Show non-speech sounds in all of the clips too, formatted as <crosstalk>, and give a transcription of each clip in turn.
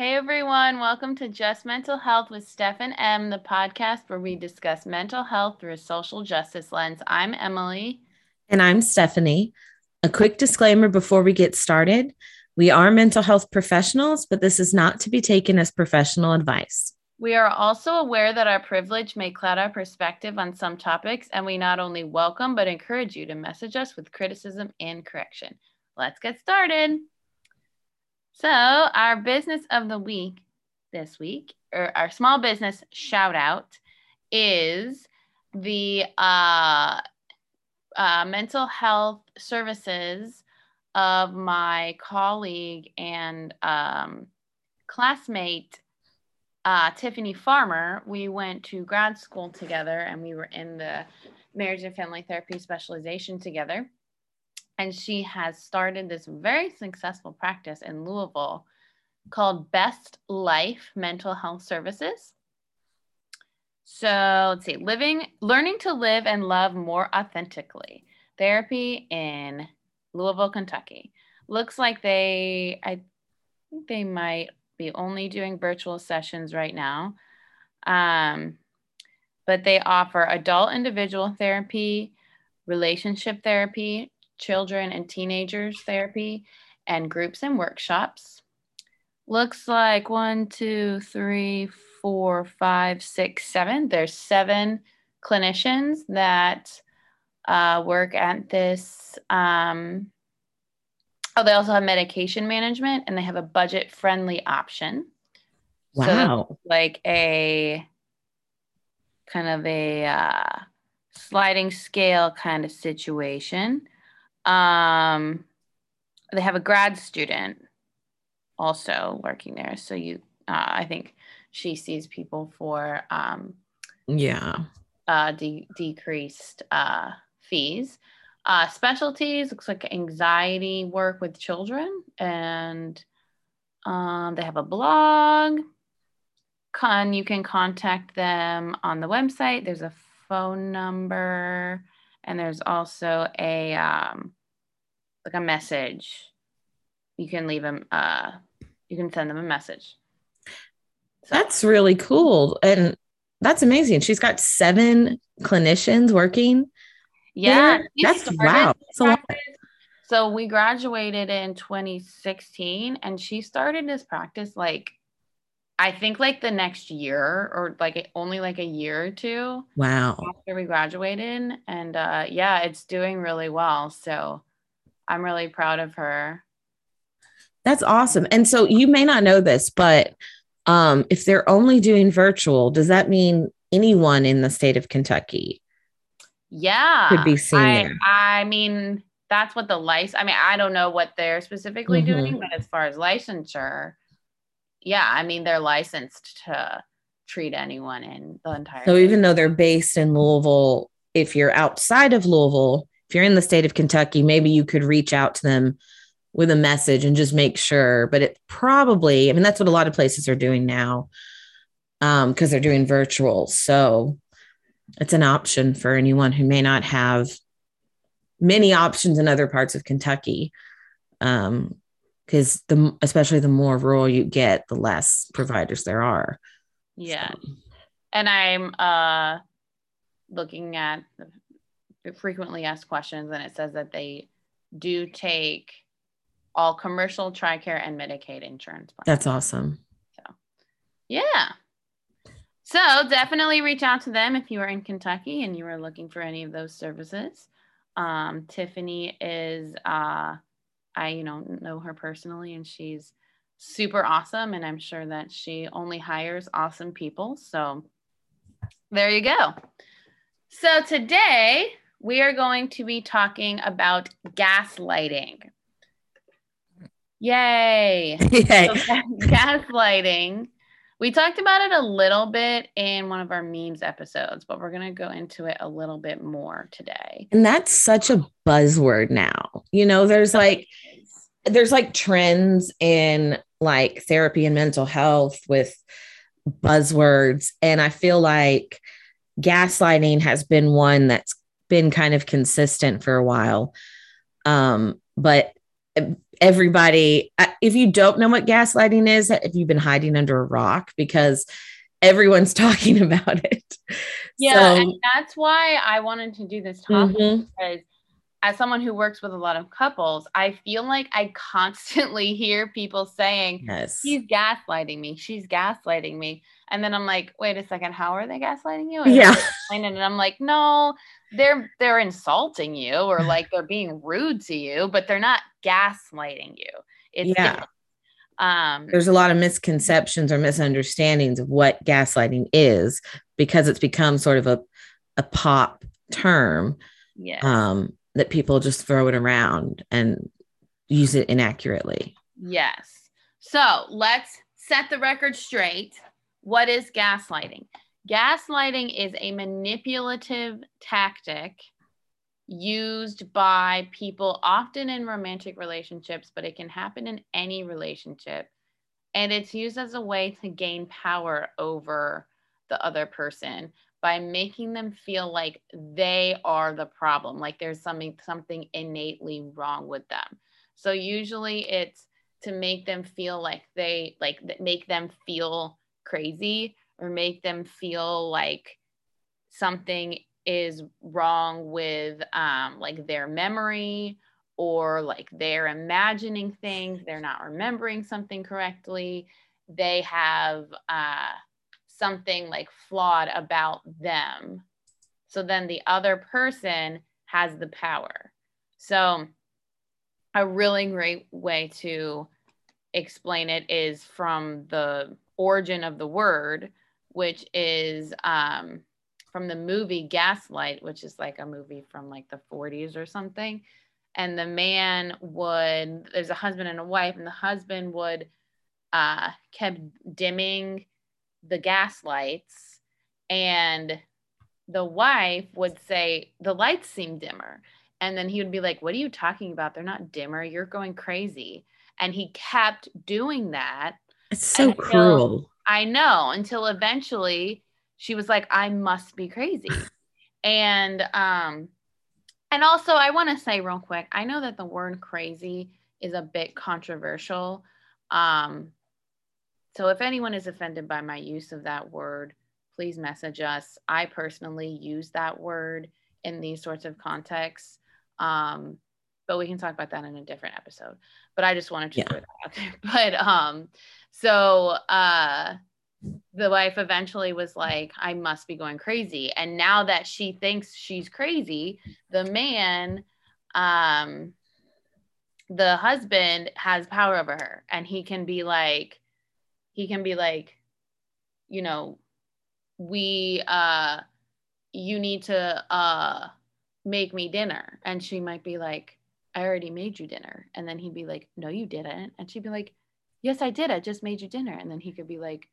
Hey everyone, welcome to Just Mental Health with Steph and Em, the podcast where we discuss mental health through a social justice lens. I'm Emily. And I'm Stephanie. A quick disclaimer before we get started we are mental health professionals, but this is not to be taken as professional advice. We are also aware that our privilege may cloud our perspective on some topics, and we not only welcome but encourage you to message us with criticism and correction. Let's get started. So, our business of the week this week, or our small business shout out, is the uh, uh, mental health services of my colleague and um, classmate uh, Tiffany Farmer. We went to grad school together and we were in the marriage and family therapy specialization together and she has started this very successful practice in Louisville called Best Life Mental Health Services. So let's see, living, learning to live and love more authentically. Therapy in Louisville, Kentucky. Looks like they, I think they might be only doing virtual sessions right now. Um, but they offer adult individual therapy, relationship therapy, children and teenagers therapy and groups and workshops. Looks like one, two, three, four, five, six, seven. There's seven clinicians that uh, work at this. Um, oh, they also have medication management and they have a budget friendly option. Wow. So like a kind of a uh, sliding scale kind of situation. Um, they have a grad student also working there. So you, uh, I think she sees people for um, yeah uh, de- decreased uh, fees. Uh, specialties looks like anxiety work with children, and um, they have a blog. Con you can contact them on the website. There's a phone number, and there's also a um, like a message. You can leave them. Uh, you can send them a message. So. That's really cool, and that's amazing. She's got seven clinicians working. Yeah, that's wow. So we graduated in 2016, and she started this practice like I think like the next year or like only like a year or two. Wow. After we graduated. And uh, yeah, it's doing really well. So I'm really proud of her. That's awesome. And so you may not know this, but um, if they're only doing virtual, does that mean anyone in the state of Kentucky? Yeah. Could be seen I, there. I mean, that's what the license, I mean, I don't know what they're specifically mm-hmm. doing, but as far as licensure, yeah, I mean, they're licensed to treat anyone in the entire. So state. even though they're based in Louisville, if you're outside of Louisville, if you're in the state of Kentucky, maybe you could reach out to them with a message and just make sure. But it probably, I mean, that's what a lot of places are doing now because um, they're doing virtual. So it's an option for anyone who may not have many options in other parts of Kentucky. Um, because the especially the more rural you get, the less providers there are. Yeah. So. And I'm uh looking at the frequently asked questions and it says that they do take all commercial TRICARE and Medicaid insurance plans. That's awesome. So, yeah. So definitely reach out to them if you are in Kentucky and you are looking for any of those services. Um, Tiffany is, uh, I you know know her personally, and she's super awesome, and I'm sure that she only hires awesome people. So there you go. So today we are going to be talking about gaslighting. Yay. <laughs> Yay. So, <laughs> gaslighting. We talked about it a little bit in one of our memes episodes, but we're going to go into it a little bit more today. And that's such a buzzword now. You know, there's like there's like trends in like therapy and mental health with buzzwords and I feel like gaslighting has been one that's been kind of consistent for a while. Um, but everybody, if you don't know what gaslighting is, if you've been hiding under a rock because everyone's <laughs> talking about it. Yeah, so, and that's why I wanted to do this topic mm-hmm. because as someone who works with a lot of couples, I feel like I constantly <laughs> hear people saying, yes. She's gaslighting me. She's gaslighting me. And then I'm like, wait a second, how are they gaslighting you? And yeah. And I'm like, no, they're they're insulting you or <laughs> like they're being rude to you, but they're not gaslighting you. It's yeah. Um, There's a lot of misconceptions or misunderstandings of what gaslighting is because it's become sort of a, a pop term. Yeah. Um, that people just throw it around and use it inaccurately. Yes. So let's set the record straight. What is gaslighting? Gaslighting is a manipulative tactic used by people often in romantic relationships, but it can happen in any relationship. And it's used as a way to gain power over the other person by making them feel like they are the problem, like there's something something innately wrong with them. So usually it's to make them feel like they like make them feel crazy or make them feel like something is wrong with um, like their memory or like they're imagining things they're not remembering something correctly they have uh, something like flawed about them. So then the other person has the power. So, a really great way to explain it is from the origin of the word, which is um, from the movie Gaslight, which is like a movie from like the 40s or something. And the man would, there's a husband and a wife, and the husband would uh, kept dimming the gas lights and the wife would say the lights seem dimmer. And then he would be like what are you talking about? They're not dimmer. You're going crazy. And he kept doing that it's so until, cruel i know until eventually she was like i must be crazy <laughs> and um and also i want to say real quick i know that the word crazy is a bit controversial um so if anyone is offended by my use of that word, please message us. I personally use that word in these sorts of contexts. Um, but we can talk about that in a different episode. But I just wanted to yeah. throw that out there. <laughs> But um, so uh the wife eventually was like, I must be going crazy. And now that she thinks she's crazy, the man, um, the husband has power over her and he can be like, he can be like, you know, we uh you need to uh make me dinner. And she might be like, I already made you dinner. And then he'd be like, No, you didn't. And she'd be like, Yes, I did. I just made you dinner. And then he could be like,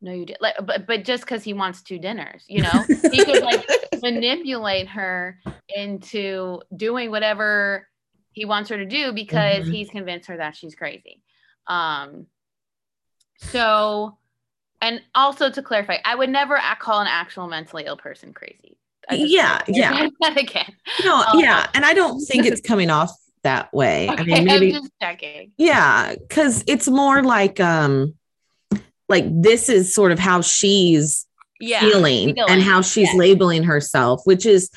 No, you did. Like, but but just because he wants two dinners, you know, <laughs> he could like manipulate her into doing whatever he wants her to do because mm-hmm. he's convinced her that she's crazy. Um, so, and also to clarify, I would never call an actual mentally ill person crazy. Yeah, yeah. <laughs> again. No, um, yeah, and I don't think it's coming off that way. Okay, I mean, maybe I'm just checking. Yeah, because it's more like um, like this is sort of how she's yeah, feeling, feeling, and how she's yeah. labeling herself, which is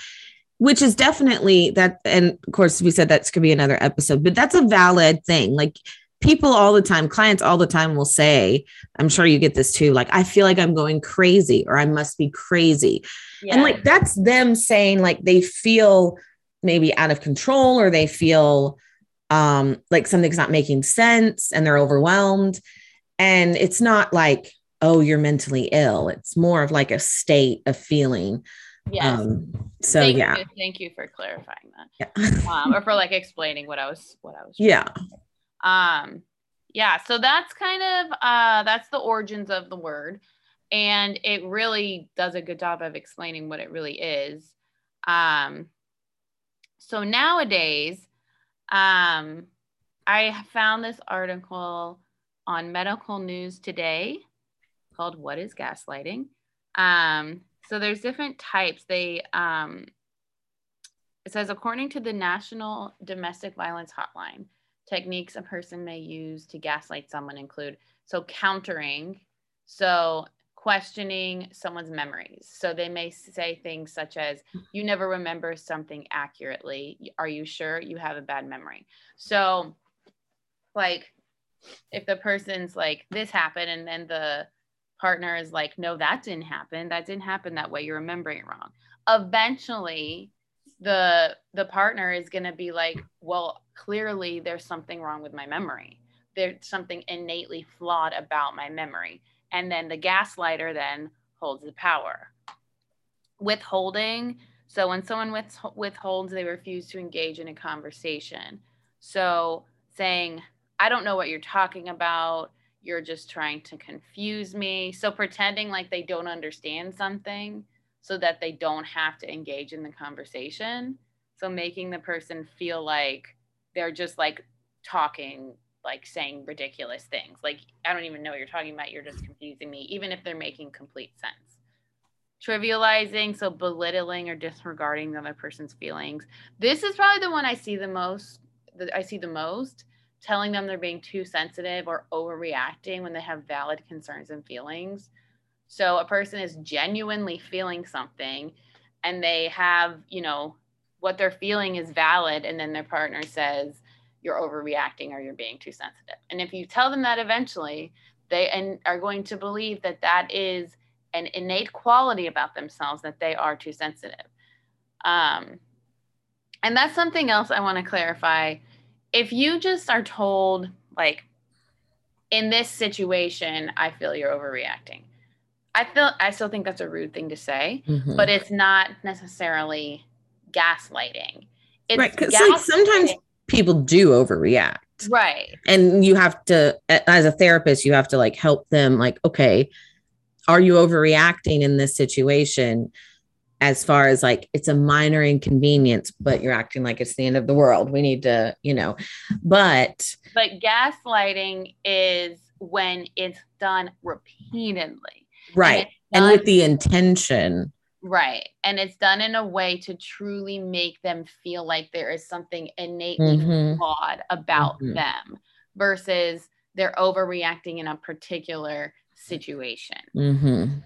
which is definitely that and of course we said that's could be another episode but that's a valid thing like people all the time, clients all the time will say, I'm sure you get this too, like, I feel like I'm going crazy or I must be crazy. Yeah. And like, that's them saying, like, they feel maybe out of control or they feel um, like something's not making sense and they're overwhelmed. And it's not like, oh, you're mentally ill. It's more of like a state of feeling. Yes. Um, so thank yeah. You, thank you for clarifying that. Yeah. <laughs> um, or for like explaining what I was what I was. Yeah. Um, yeah, so that's kind of uh, that's the origins of the word, and it really does a good job of explaining what it really is. Um, so nowadays, um, I found this article on Medical News Today called "What Is Gaslighting." Um, so there's different types. They um, it says according to the National Domestic Violence Hotline techniques a person may use to gaslight someone include so countering, so questioning someone's memories. So they may say things such as, You never remember something accurately. Are you sure you have a bad memory? So, like, if the person's like, This happened, and then the partner is like, No, that didn't happen. That didn't happen that way. You're remembering it wrong. Eventually, the the partner is going to be like well clearly there's something wrong with my memory there's something innately flawed about my memory and then the gaslighter then holds the power. Withholding. So when someone with, withholds, they refuse to engage in a conversation. So saying, I don't know what you're talking about. You're just trying to confuse me. So pretending like they don't understand something so that they don't have to engage in the conversation. So making the person feel like they're just like talking like saying ridiculous things. Like, I don't even know what you're talking about. You're just confusing me, even if they're making complete sense. Trivializing, so belittling or disregarding the other person's feelings. This is probably the one I see the most. That I see the most. Telling them they're being too sensitive or overreacting when they have valid concerns and feelings. So a person is genuinely feeling something, and they have, you know, what they're feeling is valid, and then their partner says, you're overreacting or you're being too sensitive. And if you tell them that eventually, they and are going to believe that that is an innate quality about themselves that they are too sensitive. Um, and that's something else I want to clarify. If you just are told, like, in this situation, I feel you're overreacting. I feel I still think that's a rude thing to say, mm-hmm. but it's not necessarily gaslighting. It's right, because like sometimes people do overreact. Right. And you have to, as a therapist, you have to like help them, like, okay, are you overreacting in this situation? As far as like it's a minor inconvenience, but you're acting like it's the end of the world. We need to, you know, but but gaslighting is when it's done repeatedly. Right. And, and with the intention Right. And it's done in a way to truly make them feel like there is something innately mm-hmm. flawed about mm-hmm. them versus they're overreacting in a particular situation. Mm-hmm.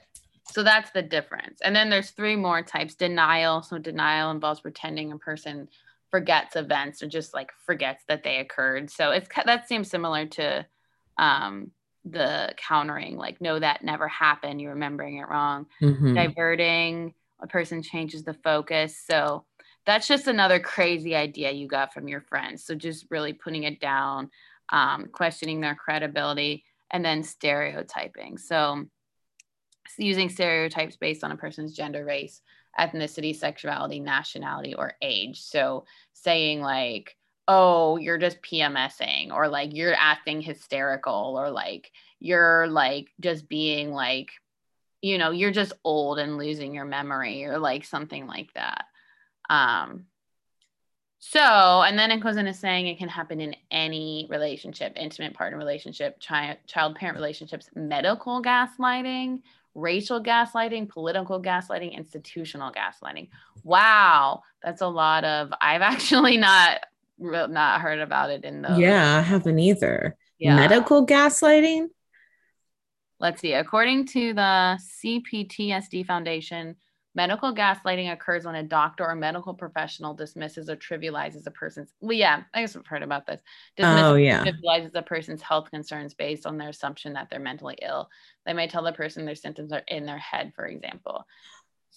So that's the difference. And then there's three more types denial. So denial involves pretending a person forgets events or just like forgets that they occurred. So it's that seems similar to um, the countering like no that never happened you're remembering it wrong mm-hmm. diverting a person changes the focus so that's just another crazy idea you got from your friends so just really putting it down um, questioning their credibility and then stereotyping so using stereotypes based on a person's gender race ethnicity sexuality nationality or age so saying like oh, you're just PMSing or like you're acting hysterical or like you're like just being like, you know, you're just old and losing your memory or like something like that. Um, so, and then it goes into saying it can happen in any relationship, intimate partner relationship, child child parent relationships, medical gaslighting, racial gaslighting, political gaslighting, institutional gaslighting. Wow, that's a lot of. I've <laughs> actually not not heard about it in the yeah i haven't either. Yeah. medical gaslighting? Let's see. According to the cptsd foundation medical gaslighting occurs when a doctor or medical professional dismisses or trivializes a person's well yeah i guess i've heard about this. Dismisses oh yeah. trivializes a person's health concerns based on their assumption that they're mentally ill. They may tell the person their symptoms are in their head for example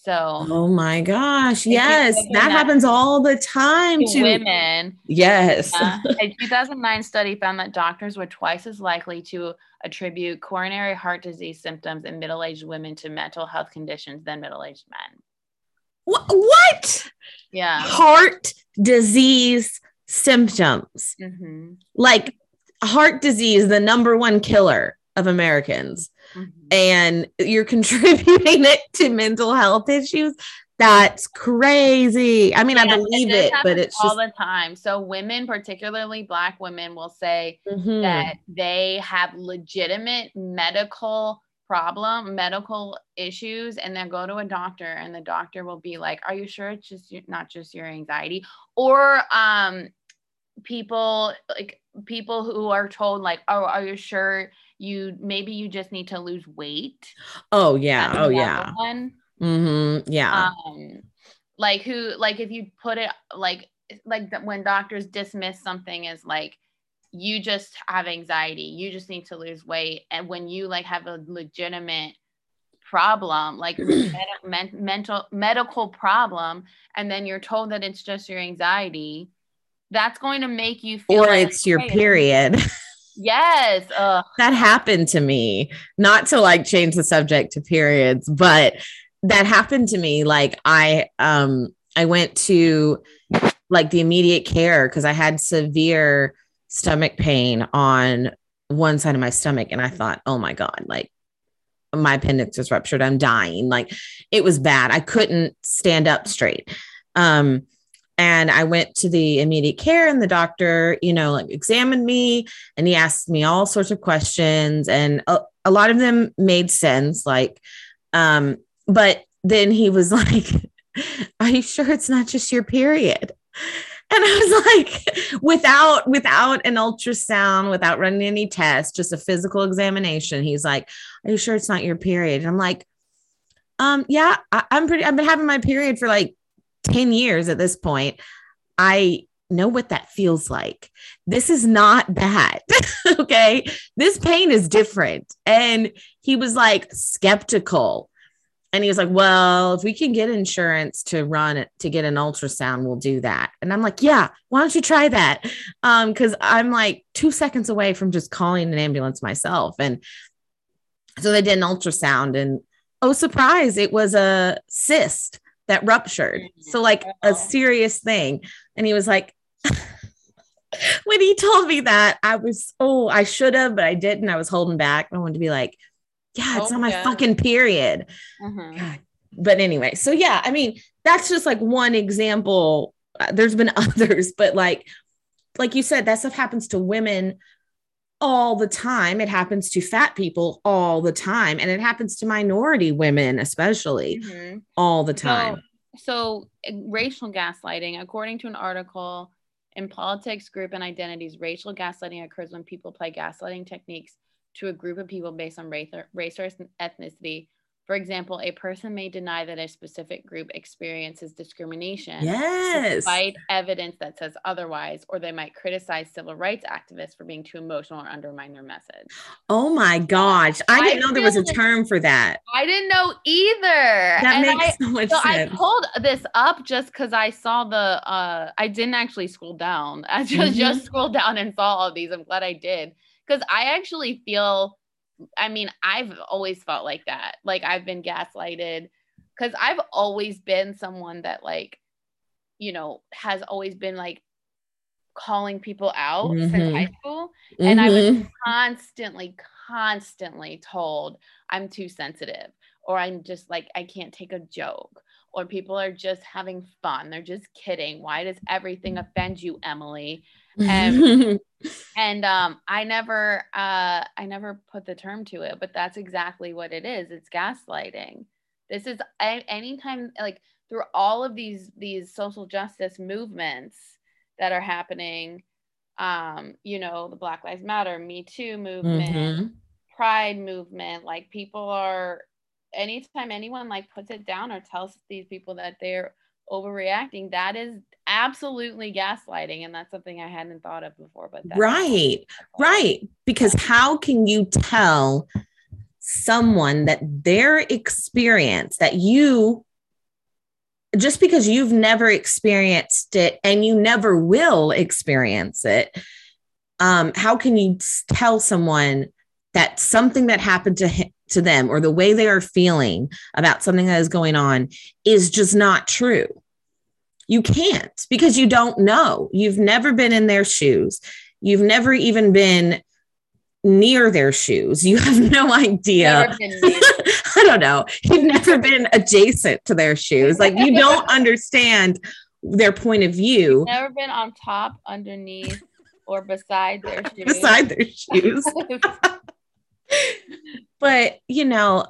so, oh my gosh, yes, that happens all the time to women. Yes. Uh, <laughs> a 2009 study found that doctors were twice as likely to attribute coronary heart disease symptoms in middle aged women to mental health conditions than middle aged men. What? Yeah. Heart disease symptoms. Mm-hmm. Like heart disease, the number one killer of Americans mm-hmm. and you're <laughs> contributing it to mental health issues that's crazy. I mean, yeah, I believe it, it but it's all just... the time. So women, particularly black women, will say mm-hmm. that they have legitimate medical problem, medical issues, and then go to a doctor, and the doctor will be like, "Are you sure it's just not just your anxiety?" Or um, people like people who are told like oh are you sure you maybe you just need to lose weight oh yeah. oh yeah. one. Mm-hmm. yeah. Um like who like if you put it like like when doctors dismiss something as like you just have anxiety you just need to lose weight and when you like have a legitimate problem like <clears throat> med- mental medical problem and then you're told that it's just your anxiety that's going to make you feel or like, it's your period <laughs> yes. Ugh. that happened to me. Not to like change the subject to periods but that happened to me. Like i um i went to like the immediate care because i had severe stomach pain on one side of my stomach and i thought oh my god like my appendix is ruptured. I'm dying. Like it was bad. I couldn't stand up straight. Um and I went to the immediate care and the doctor, you know, like examined me and he asked me all sorts of questions and a, a lot of them made sense like um but then he was <laughs> like are you sure it's not just your period? And I was like, without without an ultrasound, without running any tests, just a physical examination. He's like, "Are you sure it's not your period?" And I'm like, "Um, yeah, I, I'm pretty. I've been having my period for like 10 years at this point, I know what that feels like. This is not that. <laughs> okay. This pain is different. And he was like skeptical. And he was like, Well, if we can get insurance to run it to get an ultrasound, we'll do that. And I'm like, Yeah, why don't you try that? Um, because I'm like two seconds away from just calling an ambulance myself. And so they did an ultrasound, and oh, surprise, it was a cyst that ruptured. So, like a serious thing. And he was like, <laughs> when he told me that, I was, oh, I should have, but I didn't. I was holding back. I wanted to be like, yeah, it's oh, not my yeah. fucking period. Mm-hmm. But anyway, so yeah, I mean, that's just like one example. Uh, there's been <laughs> others, but like, like you said, that stuff happens to women all the time. It happens to fat people all the time. And it happens to minority women, especially mm-hmm. all the time. So, so, racial gaslighting, according to an article in Politics, Group, and Identities, racial gaslighting occurs when people apply gaslighting techniques to a group of people based on race or, race or ethnicity for example, a person may deny that a specific group experiences discrimination yes. despite evidence that says otherwise, or they might criticize civil rights activists for being too emotional or undermine their message. Oh my gosh. I didn't know there was a term for that. I didn't know either. That and makes I, so much so sense. I pulled this up just because I saw the uh I didn't actually scroll down. I just mm-hmm. just scrolled down and saw all these. I'm glad I did. Because I actually feel I mean, I've always felt like that. Like I've been gaslighted because I've always been someone that like, you know, has always been like calling people out mm-hmm. since high school. Mm-hmm. And I was mm-hmm. constantly, constantly told I'm too sensitive or I'm just like, I can't take a joke or people are just having fun. They're just kidding. Why does everything offend you, Emily? And <laughs> and um i never uh i never put the term to it but that's exactly what it is it's gaslighting this is anytime like through all of these these social justice movements that are happening um you know the black lives matter me too movement mm-hmm. pride movement like people are anytime anyone like puts it down or tells these people that they're overreacting that is absolutely gaslighting and that's something i hadn't thought of before but right right because how can you tell someone that their experience that you just because you've never experienced it and you never will experience it um, how can you tell someone that something that happened to him, to them or the way they are feeling about something that is going on is just not true you can't because you don't know. You've never been in their shoes. You've never even been near their shoes. You have no <laughs> idea. <laughs> I don't know. You've never been adjacent to their shoes. Like you don't <laughs> understand their point of view. You've never been on top, underneath, or beside their shoes. Beside their shoes. But you know,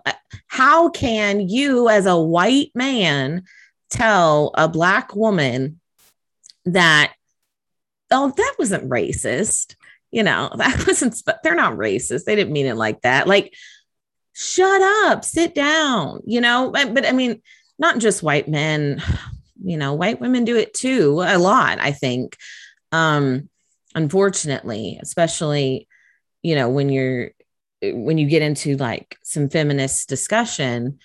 how can you as a white man tell a black woman that oh, that wasn't racist. You know, <laughs> that wasn't, they're not racist. They didn't mean it like that. Like, shut up, sit down, you know, but, but I mean, not just white men, <sighs> you know, white women do it too, a lot, I think. Um, unfortunately, especially, you know, when you're, when you get into like some feminist discussion,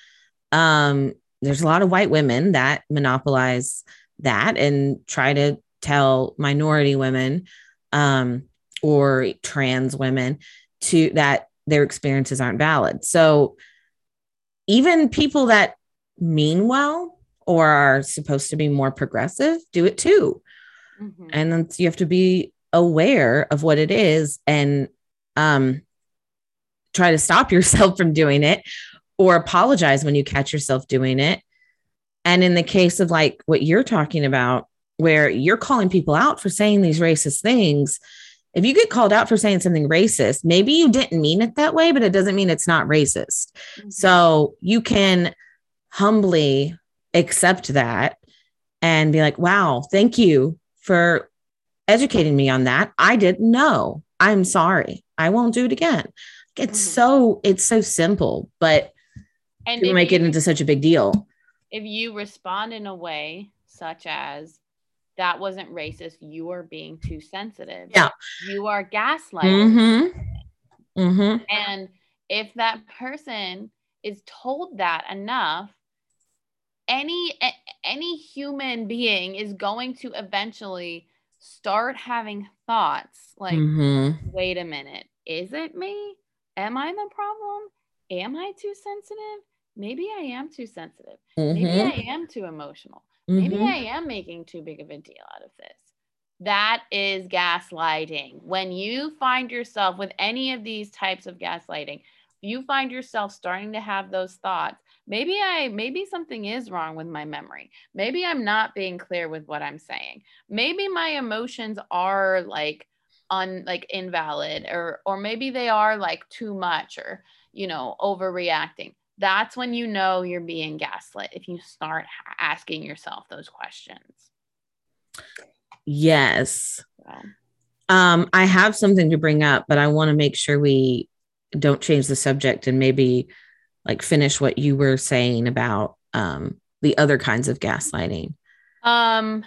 um, there's a lot of white women that monopolize that and try to tell minority women um, or trans women to that their experiences aren't valid. So even people that mean well or are supposed to be more progressive do it too. Mm-hmm. And then you have to be aware of what it is and um, try to stop <laughs> yourself from doing it or apologize when you catch yourself doing it. And in the case of like what you're talking about, where you're calling people out for saying these racist things, if you get called out for saying something racist, maybe you didn't mean it that way, but it doesn't mean it's not racist. Mm-hmm. So you can humbly accept that and be like, wow, thank you for educating me on that. I didn't know. I'm sorry. I won't do it again. It's mm-hmm. so it's so simple, but and people make you, it into such a big deal. If you respond in a way such as that wasn't racist, you are being too sensitive. Yeah. You are gaslighting. Mm-hmm. Mm-hmm. And if that person is told that enough, any any human being is going to eventually start having thoughts like mm-hmm. wait a minute is it me am i the problem am i too sensitive maybe I am too sensitive. Mm-hmm. Maybe I am too emotional. Mm-hmm. Maybe I am making too big of a deal out of this. That is gaslighting. When you find yourself with any of these types of gaslighting, you find yourself starting to have those thoughts. Maybe I maybe something is wrong with my memory. Maybe I'm not being clear with what I'm saying. Maybe my emotions are like un like invalid or or maybe they are like too much or you know overreacting that's when you know you're being gaslit if you start asking yourself those questions. Yes. Um i have something to bring up but i want to make sure we don't change the subject and maybe like finish what you were saying about um the other kinds of gaslighting. Um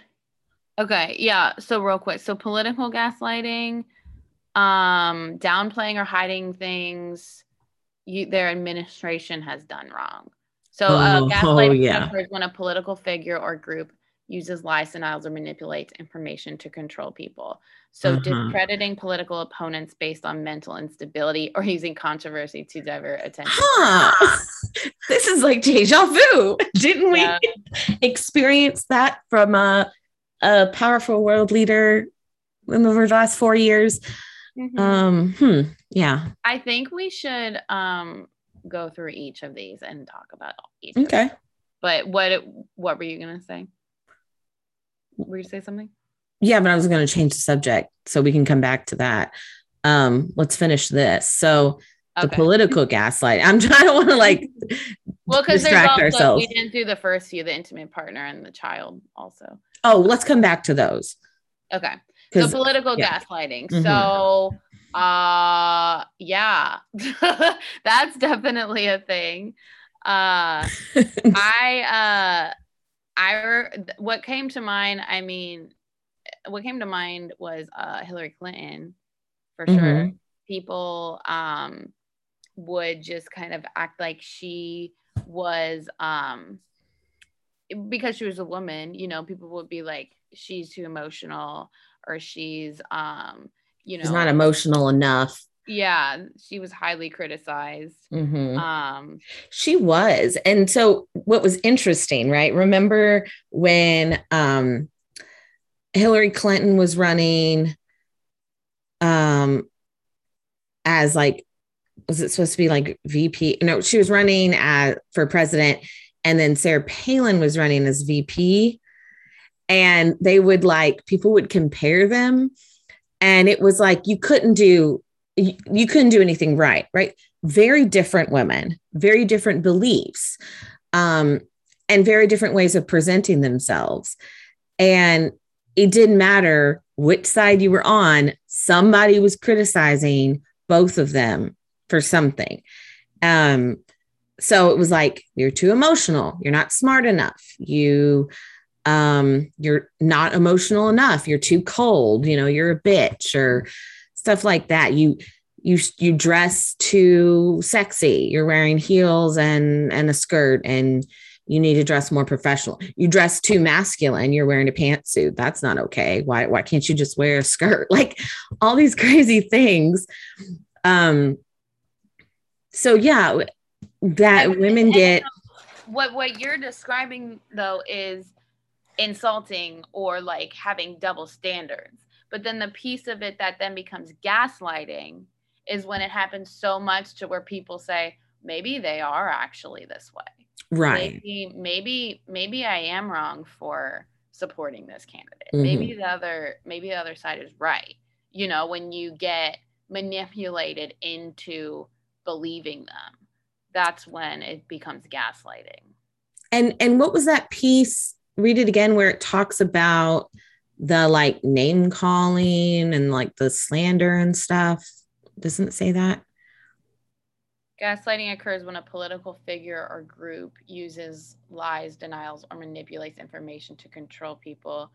okay yeah so real quick so political gaslighting um downplaying or hiding things you, their administration has done wrong. So, uh, oh, gaslighting oh, yeah. occurs when a political figure or group uses lies, denials, or manipulates information to control people. So, uh-huh. discrediting political opponents based on mental instability or using controversy to divert attention. Huh. <laughs> this is like deja vu. <laughs> Didn't we yeah. <laughs> experience that from a, a powerful world leader in the last four years? Mm-hmm. Um, hmm, yeah. I think we should um go through each of these and talk about each. Okay. But what what were you gonna say? Were you say something? Yeah, but I was gonna change the subject so we can come back to that. Um, let's finish this. So okay. the political <laughs> gaslight. I'm trying to want to like well because there's also ourselves. we didn't do the first few, the intimate partner and the child also. Oh, let's come back to those. Okay. So political yeah. gaslighting. Mm-hmm. So uh yeah. <laughs> That's definitely a thing. Uh <laughs> I uh I what came to mind, I mean what came to mind was uh Hillary Clinton for mm-hmm. sure. People um would just kind of act like she was um because she was a woman, you know, people would be like, she's too emotional or she's um you know she's not emotional enough. Yeah she was highly criticized. Mm-hmm. um she was. And so what was interesting right? Remember when um hillary clinton was running um as like was it supposed to be like vp no she was running as for president and then sarah palin was running as vp and they would like people would compare them. And it was like you couldn't do you, you couldn't do anything right right? Very different women very different beliefs um and very different ways of presenting themselves. And it didn't matter which side you were on, somebody was criticizing both of them for something. Um, so it was like you're too emotional, you're not smart enough, you um, you're not emotional enough, you're too cold, you know, you're a bitch or stuff like that. You you you dress too sexy, you're wearing heels and and a skirt and you need to dress more professional. You dress too masculine, you're wearing a pantsuit. That's not okay. Why why can't you just wear a skirt? <laughs> Like all these <laughs> crazy things. Um so yeah, that and, women get what what you're describing though is insulting or like having double standards. But then the piece of it that then becomes gaslighting is when it happens so much to where people say maybe they are actually this way. Right. Maybe maybe maybe i am wrong for supporting this candidate. Mm-hmm. maybe the other maybe the other side is right. You know when you get manipulated into believing them that's when it becomes gaslighting. And and what was that piece read it again where it talks about the like name calling and like the slander and stuff? Doesn't it say that? Gaslighting occurs when a political figure or group uses lies, denials, or manipulates information to control people.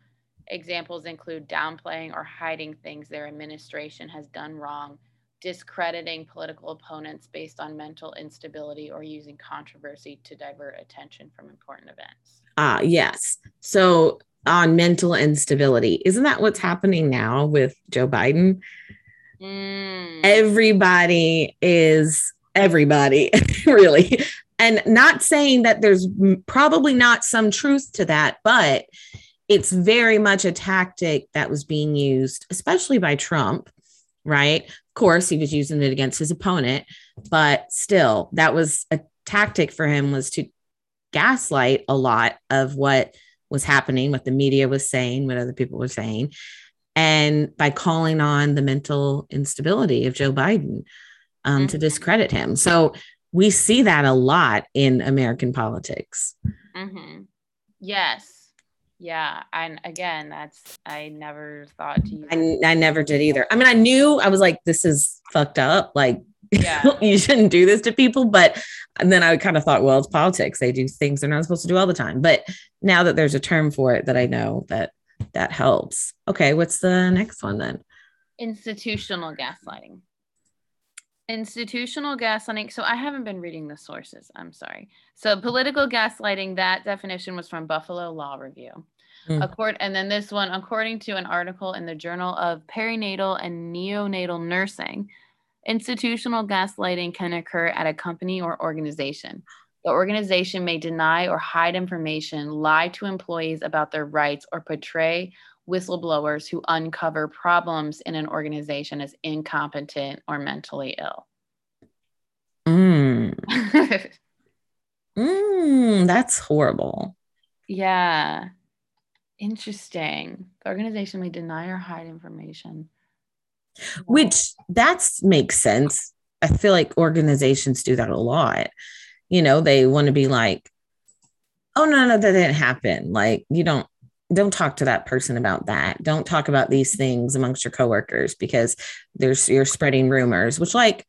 Examples include downplaying or hiding things their administration has done wrong, discrediting political opponents based on mental instability, or using controversy to divert attention from important events. Ah, uh, yes. So, on mental instability, isn't that what's happening now with Joe Biden? Mm. Everybody is everybody, <laughs> really. And not saying that there's probably not some truth to that, but it's very much a tactic that was being used, especially by Trump, right? Of course, he was using it against his opponent, but still, that was a tactic for him was to gaslight a lot of what was happening, what the media was saying, what other people were saying, and by calling on the mental instability of Joe Biden um, mm-hmm. to discredit him. So we see that a lot in American politics. Mm-hmm. Yes. Yeah. And again, that's, I never thought to use I, I never did either. I mean, I knew I was like, this is fucked up. Like, yeah. <laughs> you shouldn't do this to people. But and then I kind of thought, well, it's politics. They do things they're not supposed to do all the time. But now that there's a term for it that I know that that helps. Okay, what's the next one then? Institutional gaslighting. Institutional gaslighting. So I haven't been reading the sources. I'm sorry. So political gaslighting, that definition was from Buffalo Law Review. Mm. Accord, and then this one, according to an article in the Journal of Perinatal and Neonatal Nursing, institutional gaslighting can occur at a company or organization. The organization may deny or hide information, lie to employees about their rights, or portray whistleblowers who uncover problems in an organization as incompetent or mentally ill. Mm. <laughs> mm, that's horrible. Yeah. Interesting. The organization may deny or hide information. Which that's makes sense. I feel like organizations do that a lot. You know, they want to be like, oh no, no, that didn't happen. Like you don't don't talk to that person about that. Don't talk about these things amongst your coworkers because there's you're spreading rumors, which like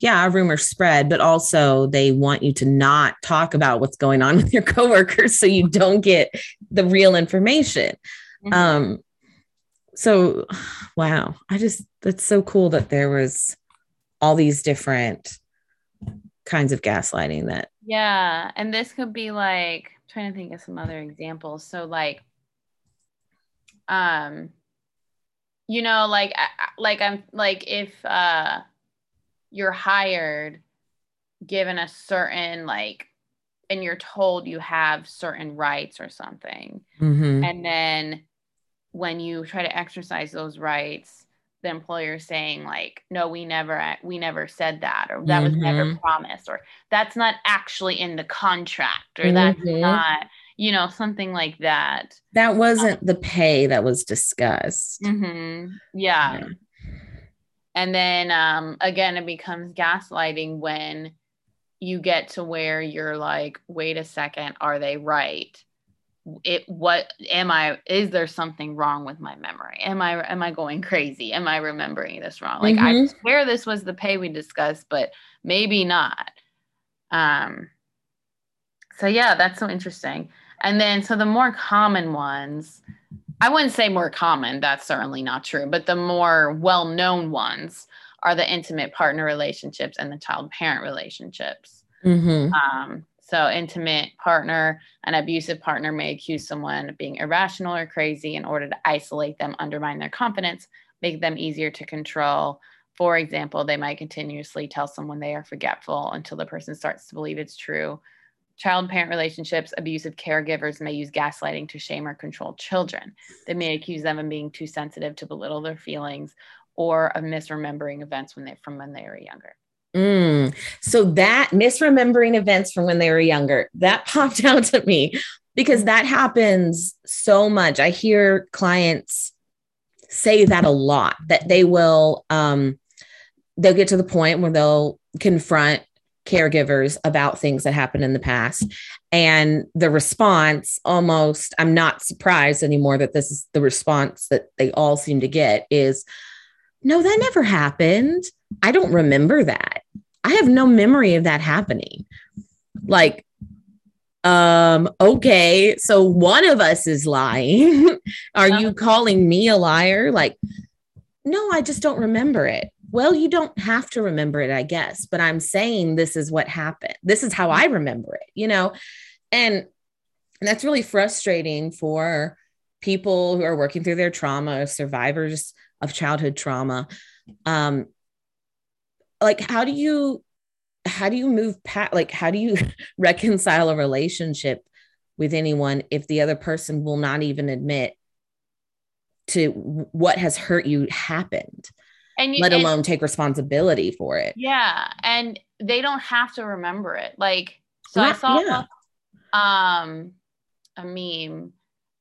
yeah, rumors spread, but also they want you to not talk about what's going on <laughs> with your coworkers so you don't get the real information. Mm-hmm. Um so wow, I just that's so cool that there was all these different kinds of gaslighting that yeah, and this could be like I'm trying to think of some other examples. So like um you know like like i'm like if uh you're hired given a certain like and you're told you have certain rights or something mm-hmm. and then when you try to exercise those rights the employer saying like no we never we never said that or that mm-hmm. was never mm-hmm. promised or that's not actually in the contract or mm-hmm. that's not you know, something like that. That wasn't um, the pay that was discussed. Mm-hmm. Yeah. yeah. And then um, again, it becomes gaslighting when you get to where you're like, wait a second, are they right? it what am i is there something wrong with my memory? Am i am i going crazy? Am i remembering this wrong? Like mm-hmm. i swear this was the pay we discussed but maybe not. Um so yeah that's so interesting. And then so the more common ones i wouldn't say more common that's certainly not true but the more well-known ones are the intimate partner relationships and the child parent relationships mm-hmm. um so, intimate partner, an abusive partner may accuse someone of being irrational or crazy in order to isolate them, undermine their confidence, make them easier to control. For example, they might continuously tell someone they are forgetful until the person starts to believe it's true. Child parent relationships, abusive caregivers may use gaslighting to shame or control children. They may accuse them of being too sensitive to belittle their feelings or of misremembering events when they from when they were younger. Mm. So that misremembering events from when they were younger, that <laughs> popped out to me because that happens so much. I hear clients say that a lot that they will um they'll get to the point where they'll confront caregivers about things that happened in the past and the response almost i'm not surprised anymore that this is the response that they all seem to get is no that never happened I don't remember that. I have no memory of that happening. Like, um, okay, so one of us is lying. <laughs> Are you calling me a liar? Like, no, I just don't remember it. Well, you don't have to remember it, I guess, but I'm saying this is what happened. This is how I remember it, you know? And that's really frustrating for people who are working through their trauma, survivors of childhood trauma. Um, like how do you how do you move past like how do you <laughs> reconcile a relationship with anyone if the other person will not even admit to what has hurt you happened and you, let alone and, take responsibility for it yeah and they don't have to remember it like so i saw yeah. um a meme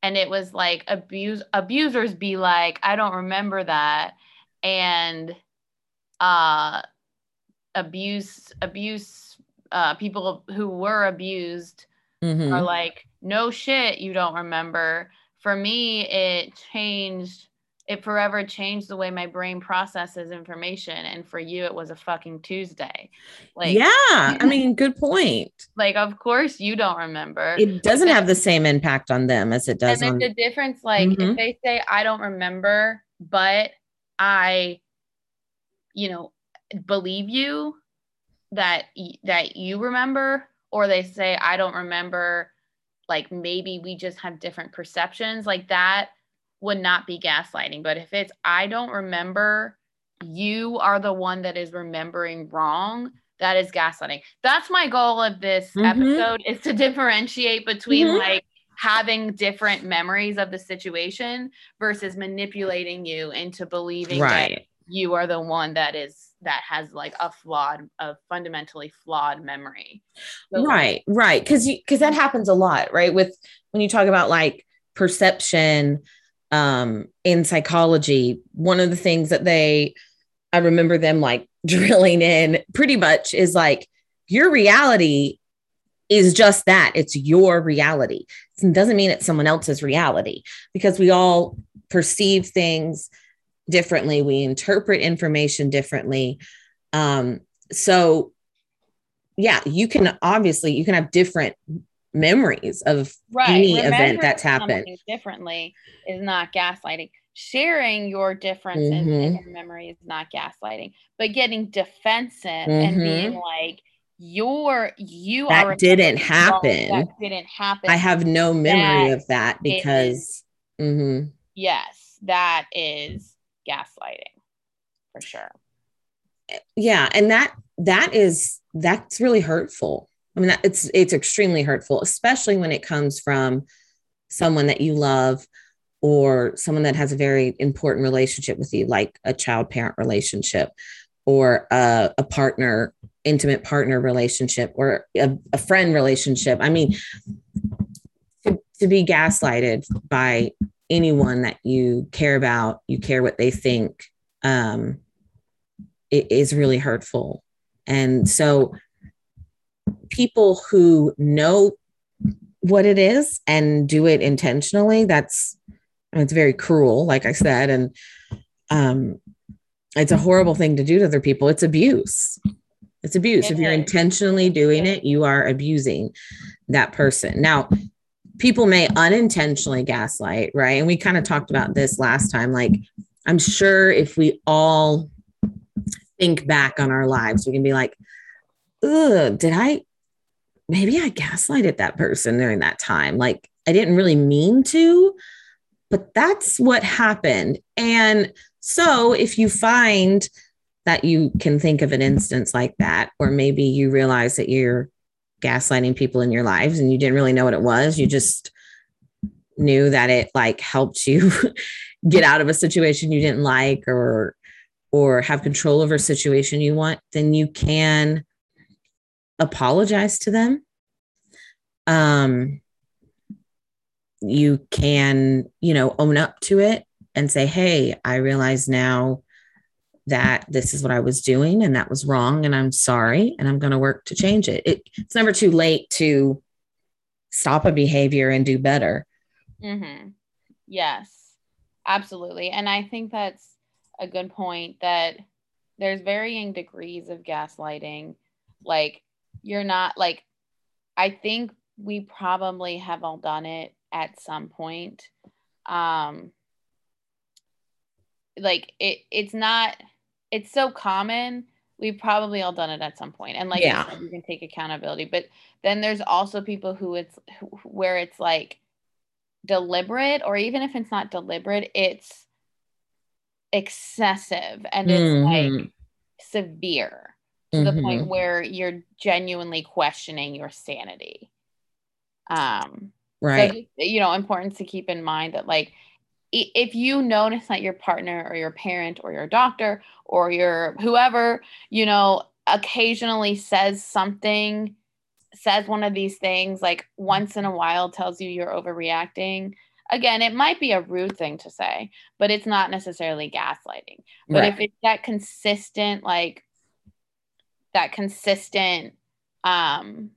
and it was like abuse abusers be like i don't remember that and uh abuse abuse uh, people who were abused mm-hmm. are like no shit you don't remember for me it changed it forever changed the way my brain processes information and for you it was a fucking tuesday. Like yeah i mean good point. Like of course you don't remember. It doesn't have the same impact on them as it does and on the difference like mm-hmm. if they say i don't remember but i you know believe you that that you remember or they say i don't remember like maybe we just have different perceptions like that would not be gaslighting but if it's i don't remember you are the one that is remembering wrong that is gaslighting that's my goal of this mm-hmm. episode is to differentiate between mm-hmm. like having different memories of the situation versus manipulating you into believing right. that you are the one that is that has like a flawed a fundamentally flawed memory so, right right because you because that happens a lot right with when you talk about like perception um in psychology one of the things that they i remember them like <laughs> drilling in pretty much is like your reality is just that. It's your reality. It doesn't mean it's someone else's reality because we all perceive things differently. We interpret information differently. Um, so yeah you can obviously you can have different memories of right. any event that's happened differently is not gaslighting sharing your differences mm-hmm. in your memory is not gaslighting but getting defensive mm-hmm. and being like your you are that didn't happen that didn't happen i have no memory that of that because mm-hmm. yes that is gaslighting for sure. Yeah, and that that is that's really hurtful. I mean, that, it's it's extremely hurtful, especially when it comes from someone that you love or someone that has a very important relationship with you, like a child parent relationship or a, a partner, intimate partner relationship or a, a friend relationship. I mean, to, to be gaslighted by anyone that you care about, you care what they think, um, it is really hurtful. And so people who know what it is and do it intentionally, that's it's very cruel, like I said, and um, it's a horrible thing to do to other people. It's abuse. It's abuse. If you're intentionally doing it, you are abusing that person. Now, people may unintentionally gaslight, right? And we kind of talked about this last time. Like, I'm sure if we all think back on our lives, we can be like, ugh, did I maybe I gaslighted that person during that time? Like, I didn't really mean to, but that's what happened. And so if you find that you can think of an instance like that, or maybe you realize that you're gaslighting people in your lives and you didn't really know what it was, you just knew that it like helped you <laughs> get out of a situation you didn't like or or have control over a situation you want, then you can apologize to them. Um, you can, you know, own up to it and say, Hey, I realize now that this is what I was doing and that was wrong. And I'm sorry. And I'm going to work to change it. it. It's never too late to stop a behavior and do better. Mm-hmm. Yes, absolutely. And I think that's a good point that there's varying degrees of gaslighting. Like, you're not like, I think we probably have all done it at some point. Um, like it, it's not, it's so common. We've probably all done it at some point, and like yeah. you, can take accountability. But then there's also people who it's where it's like deliberate, or even if it's not deliberate, it's excessive and it's mm-hmm. like severe to mm-hmm. the point mm-hmm. where you're genuinely questioning your sanity. Um, right. So, you know, important to keep in mind that, like, if you notice that your partner or your parent or your doctor or your whoever, you know, occasionally says something, says one of these things, like once in a while tells you you're overreacting, again, it might be a rude thing to say, but it's not necessarily gaslighting. But right. if it's that consistent, like that consistent um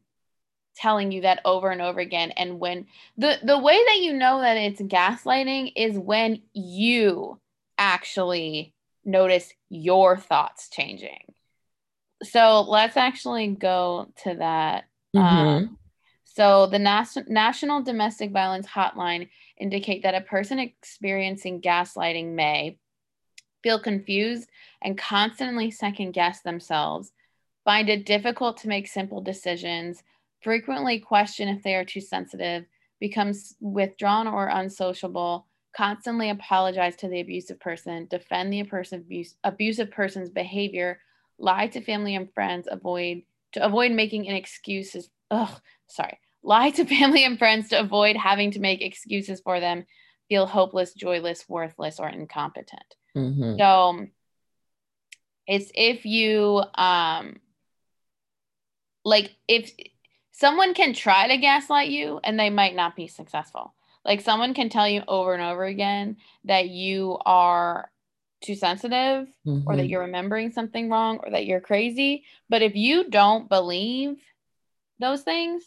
telling you that over and over again. And when the the way that you know that it's gaslighting is when you actually notice your thoughts changing. So let's actually go to that mm-hmm. um, so the Nas- national domestic violence hotline indicate that a person experiencing gaslighting may feel confused and constantly second guess themselves find it difficult to make simple decisions frequently question if they are too sensitive, becomes withdrawn or unsociable, constantly apologize to the abusive person, defend the person abuse, abusive person's behavior, lie to family and friends, avoid to avoid making an excuses. Ugh, sorry. Lie to <laughs> family and friends to avoid having to make excuses for them, feel hopeless, joyless, worthless, or incompetent. Mm-hmm. So it's if you um like if someone can try to gaslight you and they might not be successful. Like someone can tell you over and over again that you are too sensitive mm-hmm. or that mm-hmm. you're remembering something wrong or that you're crazy. But if you don't believe those things,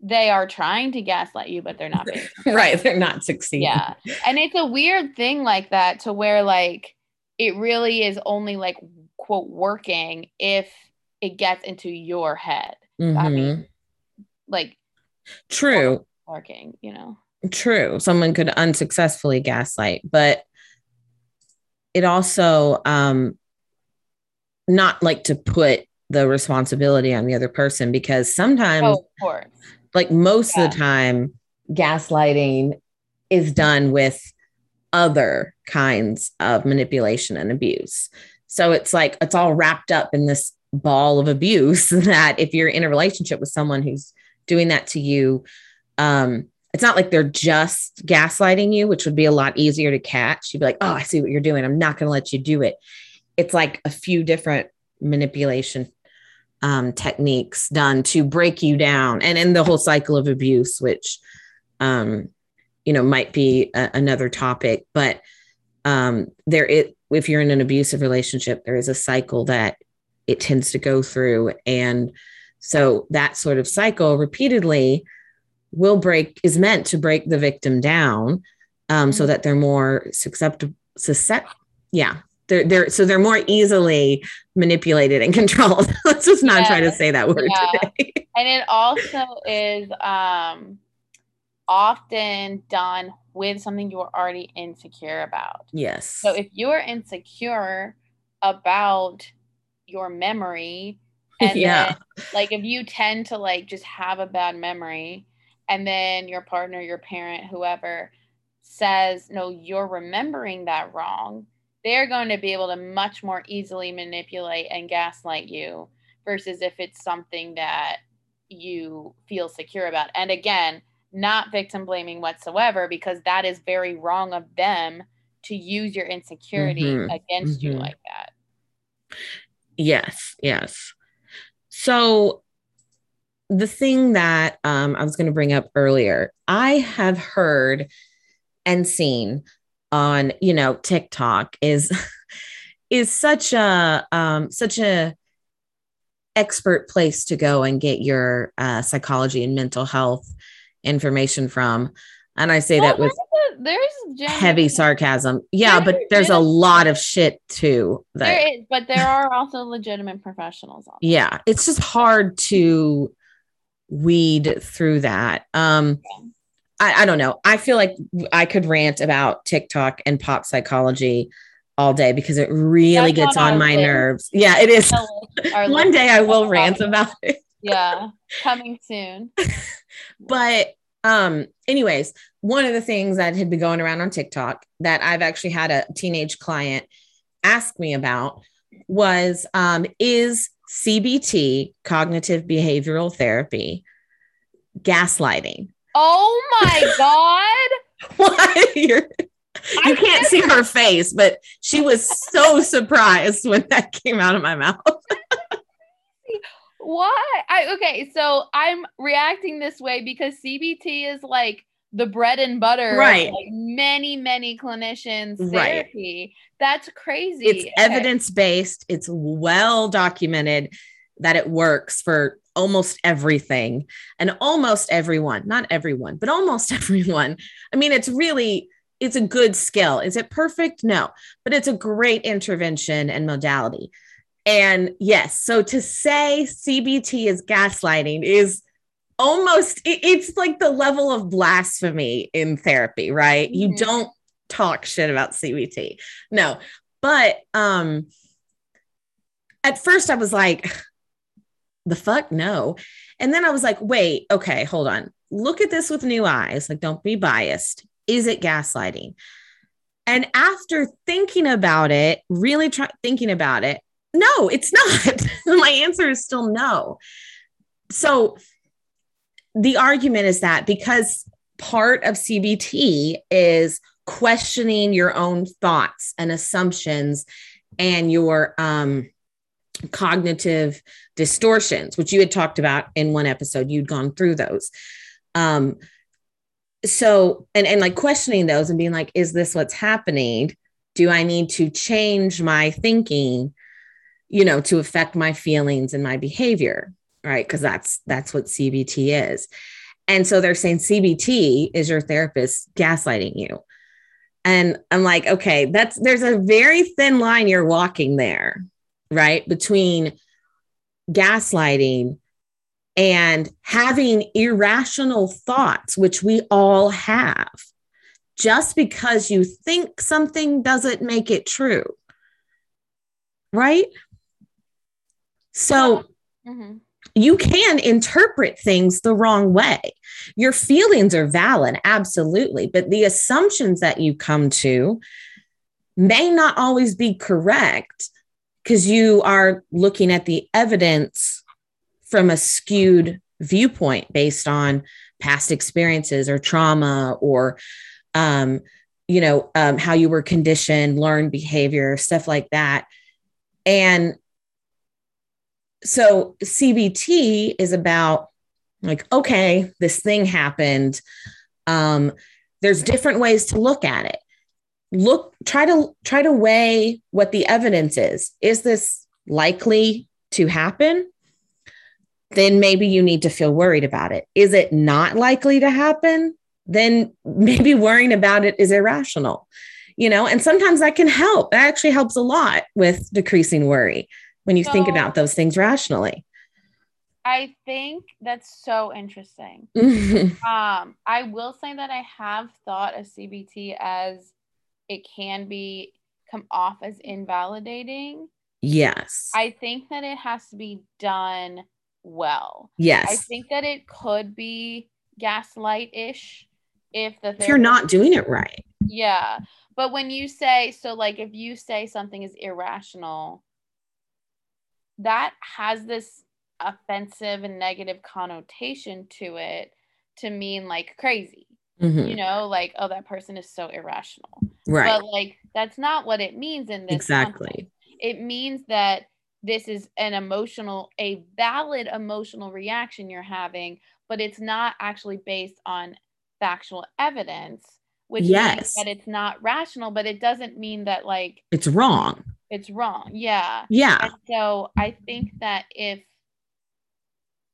they are trying to gaslight you, but they're not <laughs> right. They're not succeeding. Yeah. And it's a weird thing like that to where like it really is only like quote working if it gets into your head. Mm-hmm. I mean, like true working, you know. True. Someone could unsuccessfully gaslight, but it also um not like to put the responsibility on the other person because sometimes oh, like most yeah. of the time gaslighting is done with other kinds of manipulation and abuse. So it's like it's all wrapped up in this ball of abuse <laughs> that if you're in a relationship with someone who's doing that to you um it's not like they're just gaslighting you which would be a lot easier to catch. You'd be like oh i see what you're doing. I'm not going to let you do it. It's like a few different manipulation um, techniques done to break you down and in the whole cycle of abuse which um, you know might be a, another topic. But um, there it if you're in an abusive relationship there is a cycle that it tends to go through. And so that sort of cycle repeatedly will break is meant to break the victim down um, so that they're more susceptible suscept yeah they're they're so they're more easily manipulated and <laughs> controlled let's just not yeah. try to say that word yeah. today and it also is um often done with something you're already insecure about yes so if you're insecure about your memory <laughs> and yeah then, like if you tend to like just have a bad memory and then your partner your parent whoever says no you're remembering that wrong they're going to be able to much more easily manipulate and gaslight you versus if it's something that you feel secure about and again not victim blaming whatsoever because that is very wrong of them to use your insecurity mm-hmm. against mm-hmm. you like that Yes, yes. So the thing that um, I was going to bring up earlier, I have heard and seen on you know TikTok is <laughs> is such a um, such a expert place to go and get your uh, psychology and mental health information from. And I say that with there's heavy sarcasm. Yeah, but there's a lot of shit too. That, there is, but there are also legitimate professionals. yeah, it's just hard to weed through that. Um, yeah. I, I don't know. I feel like I could rant about TikTok and pop psychology all day because it really That's gets on my nerves. Yeah, it is. <laughs> One day I will rant about it. yeah, coming soon. <laughs> but um, anyways, one of the things that had been going around on TikTok that I've actually had a teenage client ask me about was um, is CBT, cognitive behavioral therapy, gaslighting? Oh my <laughs> God. You're, you can't see her face, but she was so surprised when that came out of my mouth. <laughs> Why? I okay, so I'm reacting this way because CBT is like the bread and butter right. like many many clinicians therapy. Right. that's crazy. It's okay. evidence based it's well documented that it works for almost everything and almost everyone not everyone but almost <laughs> everyone. I mean it's really it's a good skill. Is it perfect? No but it's a great intervention and modality and yes, so to say CBT is gaslighting is almost it's like the level of blasphemy in therapy, right? Mm-hmm. You don't talk shit about CBT. No. But um at first I was like <sighs> the fuck no. And then I was like, wait, okay, hold on. Look at this with new eyes. Like don't be biased. Is it gaslighting? And after thinking about it, really try thinking about it, no, it's not. <laughs> My answer is still no. So the argument is that because part of CBT is questioning your own thoughts and assumptions and your um, cognitive distortions, which you had talked about in one episode, you'd gone through those. Um, so, and, and like questioning those and being like, is this what's happening? Do I need to change my thinking? You know to affect my feelings and my behavior right? Because that's that's what cbt is. And so they're saying cbt is your therapist gaslighting you. And i'm like okay that's there's a very thin line you're walking there right? Between gaslighting and having irrational thoughts which we all have. Just because you think something doesn't make it true. Right so mm-hmm. you can interpret things the wrong way. Your feelings are valid, absolutely, but the assumptions that you come to may not always be correct because you are looking at the evidence from a skewed viewpoint based on past experiences or trauma or um, you know um, how you were conditioned learned behavior stuff like that and so CBT is about like, okay, this thing happened. Um, there's different ways to look at it. Look, try to try to weigh what the evidence is. Is this likely to happen? then maybe you need to feel worried about it. Is it not likely to happen? Then <laughs> maybe worrying about it is irrational, you know, and sometimes that can help. That actually helps a lot with decreasing worry when you so, think about those things rationally. I think that's so interesting. <laughs> um, I will say that I have thought of CBT as it can be come off as invalidating. Yes. I think that it has to be done well. Yes. I think that it could be gaslight ish if the if you're not doing it right. Yeah. But when you say so like if you say something is irrational, that has this offensive and negative connotation to it to mean like crazy. Mm-hmm. You know, like, oh, that person is so irrational. Right. But like that's not what it means in this. Exactly. Context. It means that this is an emotional, a valid emotional reaction you're having, but it's not actually based on factual evidence, which yes. means that it's not rational, but it doesn't mean that like it's wrong. It's wrong. Yeah. Yeah. And so I think that if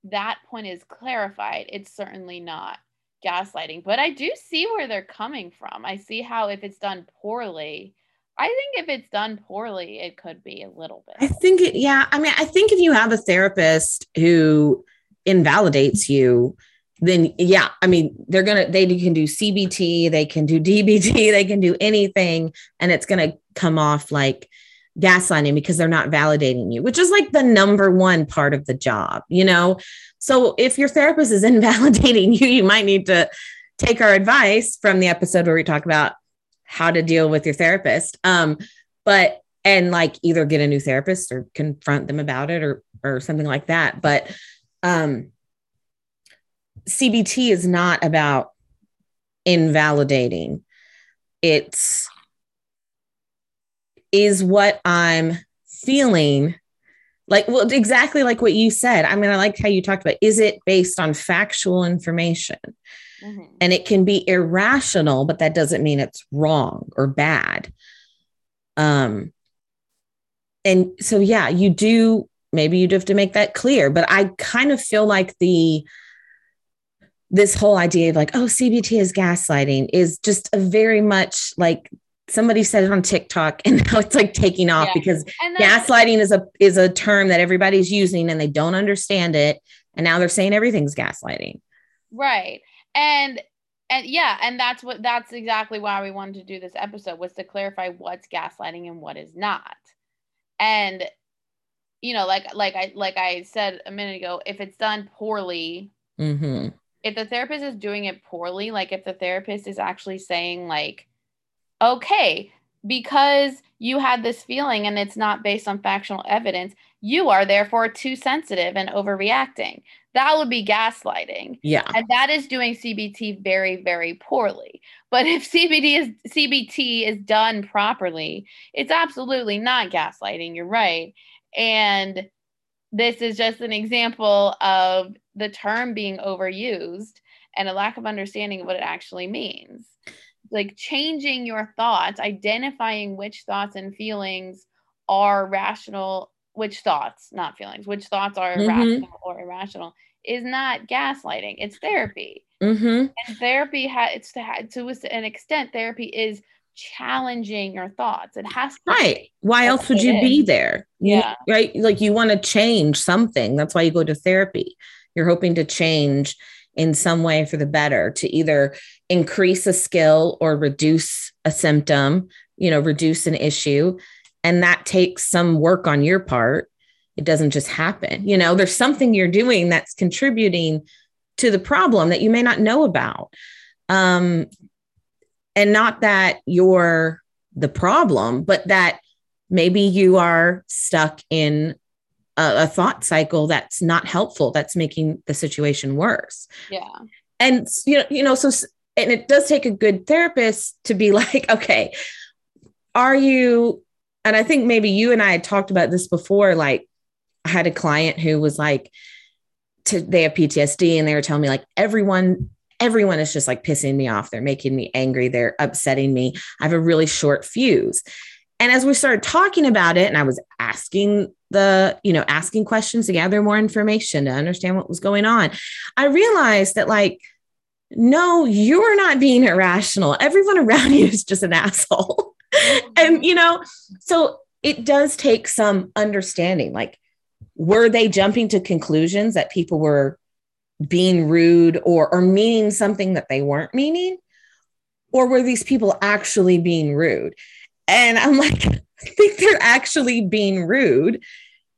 that point is clarified, it's certainly not gaslighting. But I do see where they're coming from. I see how if it's done poorly, I think if it's done poorly, it could be a little bit. I think it, yeah. I mean, I think if you have a therapist who invalidates you, then yeah, I mean, they're gonna they can do CBT, they can do DBT, <laughs> they can do anything, and it's gonna come off like gaslighting because they're not validating you, which is like the number one part of the job, you know? So if your therapist is <laughs> invalidating you, you might need to take our advice from the episode where we talk about how to deal with your therapist. Um, but and like either get a new therapist or confront them about it or or something like that. But um CBT is not about invalidating. It's is what I'm feeling. Like well exactly like what you said. I mean i like how you talked about is it based on factual information? Mm-hmm. and it can be irrational but that doesn't mean it's wrong or bad. Um and so yeah you do maybe you'd have to make that clear but i kind of feel like the this whole idea of like oh cbt is gaslighting is just a very much like somebody said it on TikTok <laughs> and now it's like taking off yeah. because gaslighting is a is a term that everybody's using and they don't understand it and now they're saying everything's gaslighting. Right. And and yeah, and that's what that's exactly why we wanted to do this episode was to clarify what's gaslighting and what is not. And you know, like like I like I said a minute ago, if it's done poorly, mm-hmm. if the therapist is doing it poorly, like if the therapist is actually saying like okay, because you had this feeling and it's not based on factual evidence, you are therefore too sensitive and overreacting. That would be gaslighting. Yeah. And that is doing CBT very, very poorly. But if CBT is CBT is done properly, it's absolutely not gaslighting. You're right. And this is just an example of the term being overused and a lack of understanding of what it actually means like changing your thoughts, identifying which thoughts and feelings are rational, which thoughts, not feelings, which thoughts are mm-hmm. rational or irrational is not gaslighting. It's therapy. Mm-hmm. And therapy has to, to an extent, therapy is challenging your thoughts. It has to right. Why else would you be there? Yeah. You, right. Like you want to change something. That's why you go to therapy. You're hoping to change in some way for the better to either increase a skill or reduce a symptom, you know, reduce an issue. And that takes some work on your part. It doesn't just happen. You know, there's something you're doing that's contributing to the problem that you may not know about. Um, and not that you're the problem, but that maybe you are stuck in a, a thought cycle that's not helpful that's making the situation worse yeah and you know you know so and it does take a good therapist to be <laughs> like okay are you and i think maybe you and i had talked about this before like i had a client who was like to, they have ptsd and they were telling me like everyone everyone is just like pissing me off. They're making me angry. They're upsetting me. I have a really short fuse. And as we started talking about it and i was asking the, you know, asking questions to gather more information to understand what was going on, I realized that like, no, you're not being irrational. Everyone around you is just an asshole. <laughs> and, you know, so it does take some understanding. Like, were they jumping to conclusions that people were being rude or or meaning something that they weren't meaning or were these people actually being rude and i'm like <laughs> i think they're actually being rude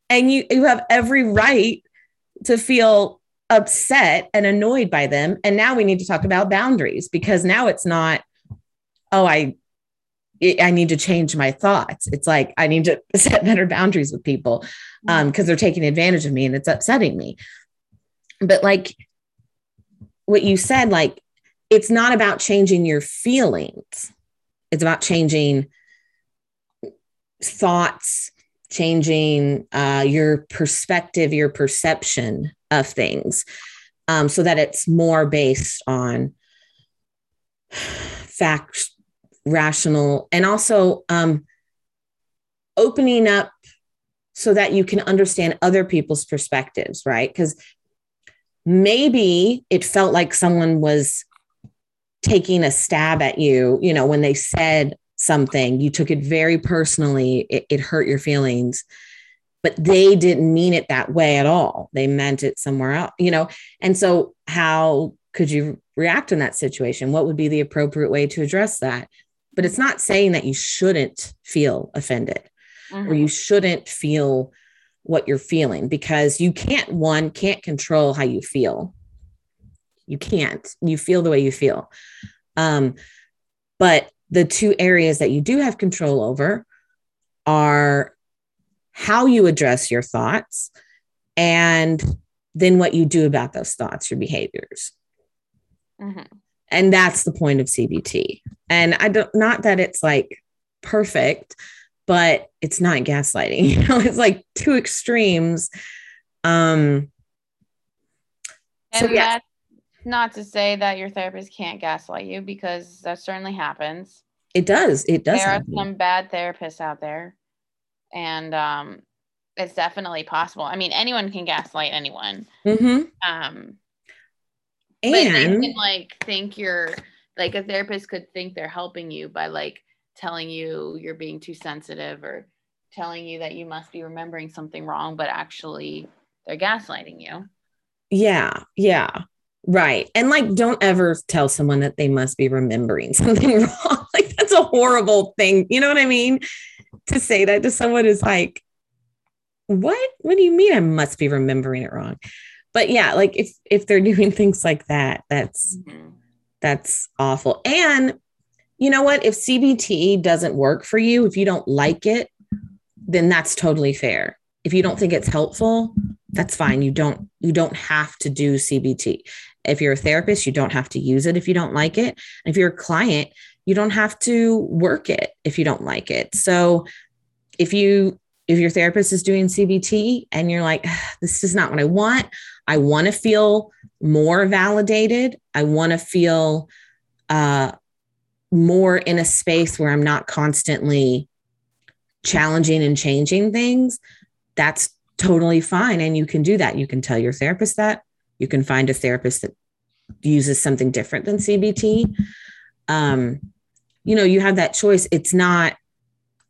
and you you have every right to feel upset and annoyed by them. And now we need to talk about boundaries because now it's not oh i I need to change my thoughts. It's like I need to <laughs> set better boundaries with people um because they're taking advantage of me and it's upsetting me. But like what you said like it's not about changing your feelings. It's about changing thoughts changing uh, your perspective your perception of things um, so that it's more based on fact rational and also um, opening up so that you can understand other people's perspectives right? Because maybe it felt like someone was taking a stab at you, you know, when they said something, you took it very personally, it, it, hurt your feelings, but they didn't mean it that way at all. They meant it somewhere else, you know. And so, how could you react in that situation? What would be the appropriate way to address that? But it's not saying that you shouldn't feel offended mm-hmm. or you shouldn't feel what you're feeling because you can't one can't control how you feel you can't you feel the way you feel um, but the two areas that you do have control over are how you address your thoughts and then what you do about those thoughts your behaviors mm-hmm. and that's the point of cbt and i don't not that it's like perfect but it's not gaslighting. <laughs> You know, it's like two extremes. Um and so yeah. not to say that your therapist can't gaslight you because that certainly happens. It does. It does. There happen. are some bad therapists out there. And um it's definitely possible. I mean, anyone can gaslight anyone. Mm-hmm. Um and can, like think you're like a therapist could think they're helping you by like telling you you're being too sensitive or telling you that you must be remembering something wrong, but actually they're gaslighting you. Yeah, yeah. Right. And like, don't ever tell someone that they must be remembering <laughs> something wrong. like, that's a horrible thing. You know what I mean? To say that to someone is like, what? What do you mean I must be remembering it wrong? But yeah, like if if they're <laughs> doing things like that, that's mm-hmm. that's awful. And you know what? If CBT doesn't work for you, if you don't like it, then that's totally fair. If you don't think it's helpful, that's fine. You don't you don't have to do CBT. If you're a therapist, you don't have to use it if you don't like it. If you're a client, you don't have to work it if you don't like it. So if you if your therapist is doing CBT and you're like this is not what I want, I want to feel more validated. I want to feel uh more in a space where I'm not constantly challenging and changing things, that's totally fine. And you can do that. You can tell your therapist that. You can find a therapist that uses something different than CBT. Um, you know, you have that choice. It's not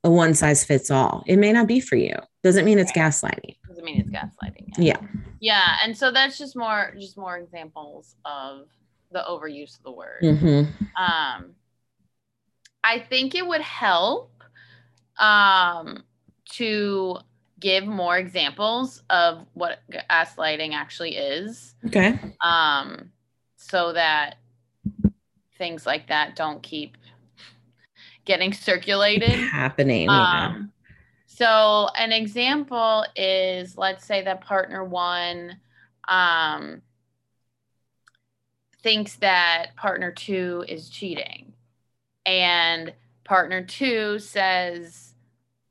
a one size fits all. It may not be for you. Doesn't mean it's gaslighting. Doesn't mean it's gaslighting. Yeah. Yeah. And so that's just more, just more examples of the overuse of the word. Mm-hmm. Um, I think it would help um, to give more examples of what gaslighting actually is. Okay. Um, so that things like that don't keep getting circulated happening. Um, So an example is let's say that partner one um, thinks that partner two is cheating and partner two says,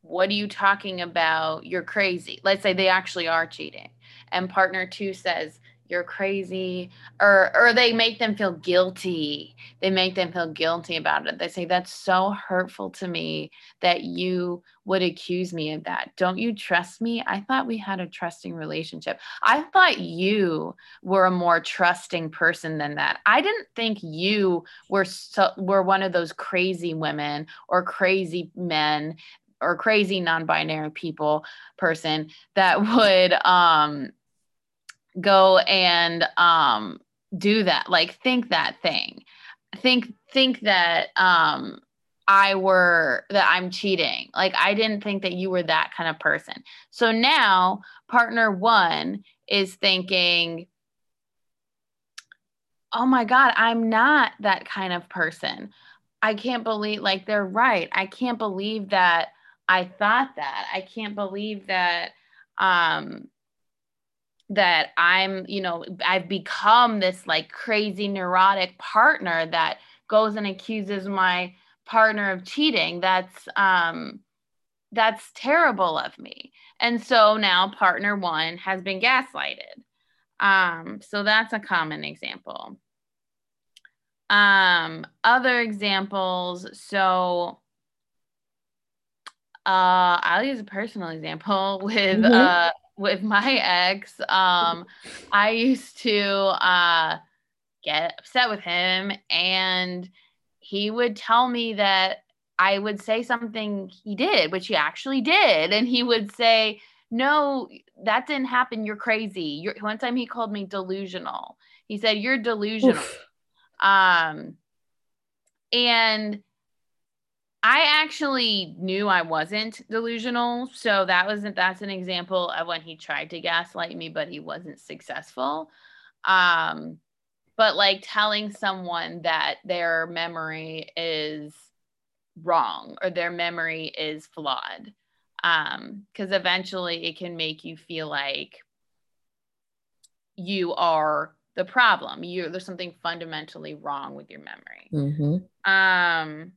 What are you talking about? You're crazy. Let's say they actually are cheating. And partner two says, you're crazy or or they make them feel guilty. They make them feel guilty about it. They say that's so hurtful to me that you would accuse me of that. Don't you trust me? I thought we had a trusting relationship. I thought you were a more trusting person than that. I didn't think you were so were one of those crazy women or crazy men or crazy non-binary people person that <laughs> would um go and um do that like think that thing think think that um I were that I'm cheating. Like I didn't think that you were that kind of person. So now partner 1 is thinking Oh my god, I'm not that kind of person. I can't believe like they're right. I can't believe that I thought that. I can't believe that um that I'm, you know, I've become this like crazy neurotic partner that goes and accuses my partner of cheating. That's um that's terrible of me. And so now partner 1 has been gaslighted. Um so that's a common example. Um other examples so uh I'll use a personal example <laughs> with mm-hmm. uh with my ex, um, I used to uh, get upset with him, and he would tell me that I would say something he did, which he actually did, and he would say, "No, that didn't happen. You're crazy." You're, one time he called me delusional. He said, "You're delusional." Oof. Um, and I actually knew I wasn't delusional. So that wasn't that's an example of when he tried to gaslight me, but he wasn't successful. Um, but like telling someone that their memory is wrong or their memory is flawed. Um, because eventually it can make you feel like you are the problem. You there's something fundamentally wrong with your memory. Mm-hmm. Um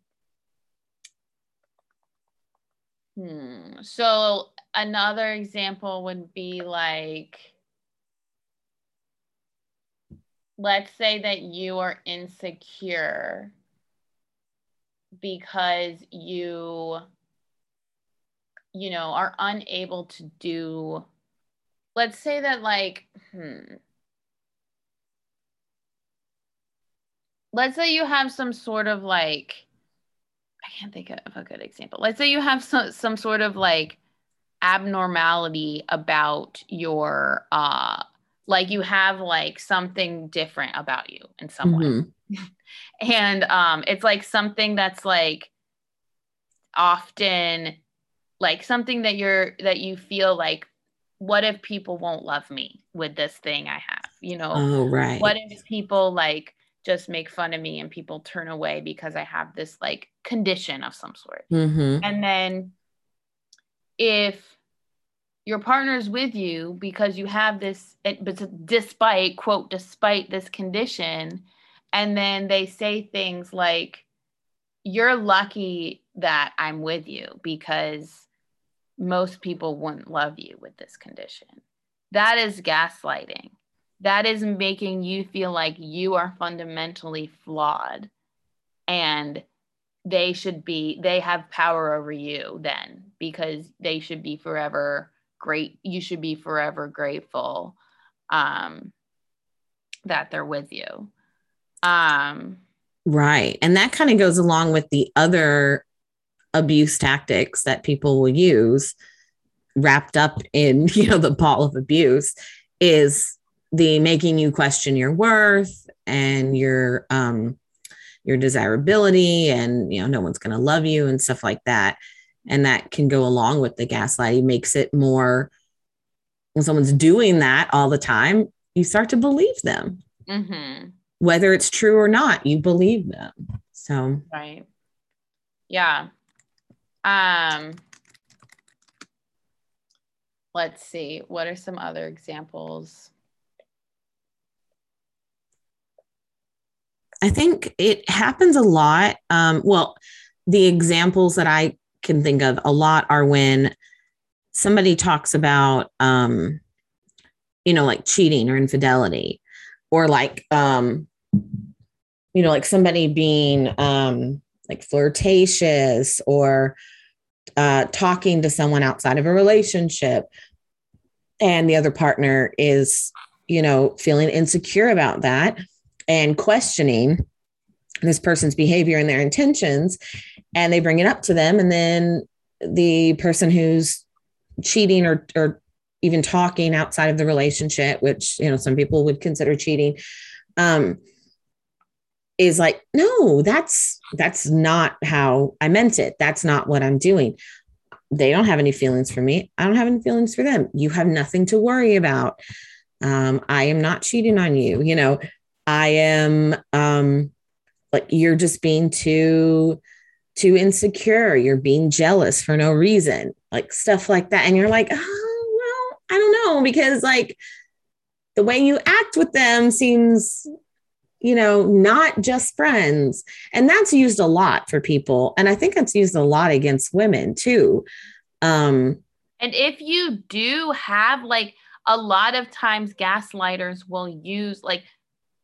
Hmm. So another example would be like, let's say that you are insecure because you, you know, are unable to do, let's say that like, hmm. Let's say you have some sort of like I can't think of a good example. Let's say you have some some sort of like abnormality about your uh like you have like something different about you in some mm-hmm. way. <laughs> and um it's like something that's like often like something that you're that you feel like what if people won't love me with this thing I have? You know, oh, right. what if people like just make fun of me and people turn away because I have this like condition of some sort. Mm-hmm. And then if your partner's with you because you have this, but despite, quote, despite this condition, and then they say things like, you're lucky that I'm with you because most people wouldn't love you with this condition. That is gaslighting that is making you feel like you are fundamentally flawed. And they should be they have power over you then because they should be forever great you should be forever grateful um that they're with you. Um right. And that kind of goes along with the other abuse tactics that people will use wrapped up in <laughs> you know the ball of abuse is the making you question your worth and your um your desirability and you know no one's going to love you and stuff like that. And that can go along with the gaslighting makes it more when someone's doing that all the time you start to believe them. Mm-hmm. whether it's true or not you believe them. So. Right. Yeah. Um let's see. What are some other examples I think it happens a lot. Um, well, the examples that I can think of a lot are when somebody talks about um, you know, like cheating or infidelity, or like, um, you know, like somebody being um, like flirtatious or uh, talking to someone outside of a relationship, and the other partner is, you know, feeling insecure about that and questioning this person's behavior and their intentions, and they bring it up to them, and then the person who's cheating or, or even talking outside of the relationship, which you know some people would consider cheating, um, is like, no, that's that's not how I meant it. That's not what I'm doing. They don't have any feelings for me. I don't have any feelings for them. You have nothing to worry about. Um, I am not cheating on you. You know, I am um, like you're just being too too insecure. You're being jealous for no reason, like stuff like that. And you're like, oh, well, I don't know because like the way you act with them seems you know not just friends and that's used a lot for people and i think that's used a lot against women too um and if you do have like a lot of times gaslighters will use like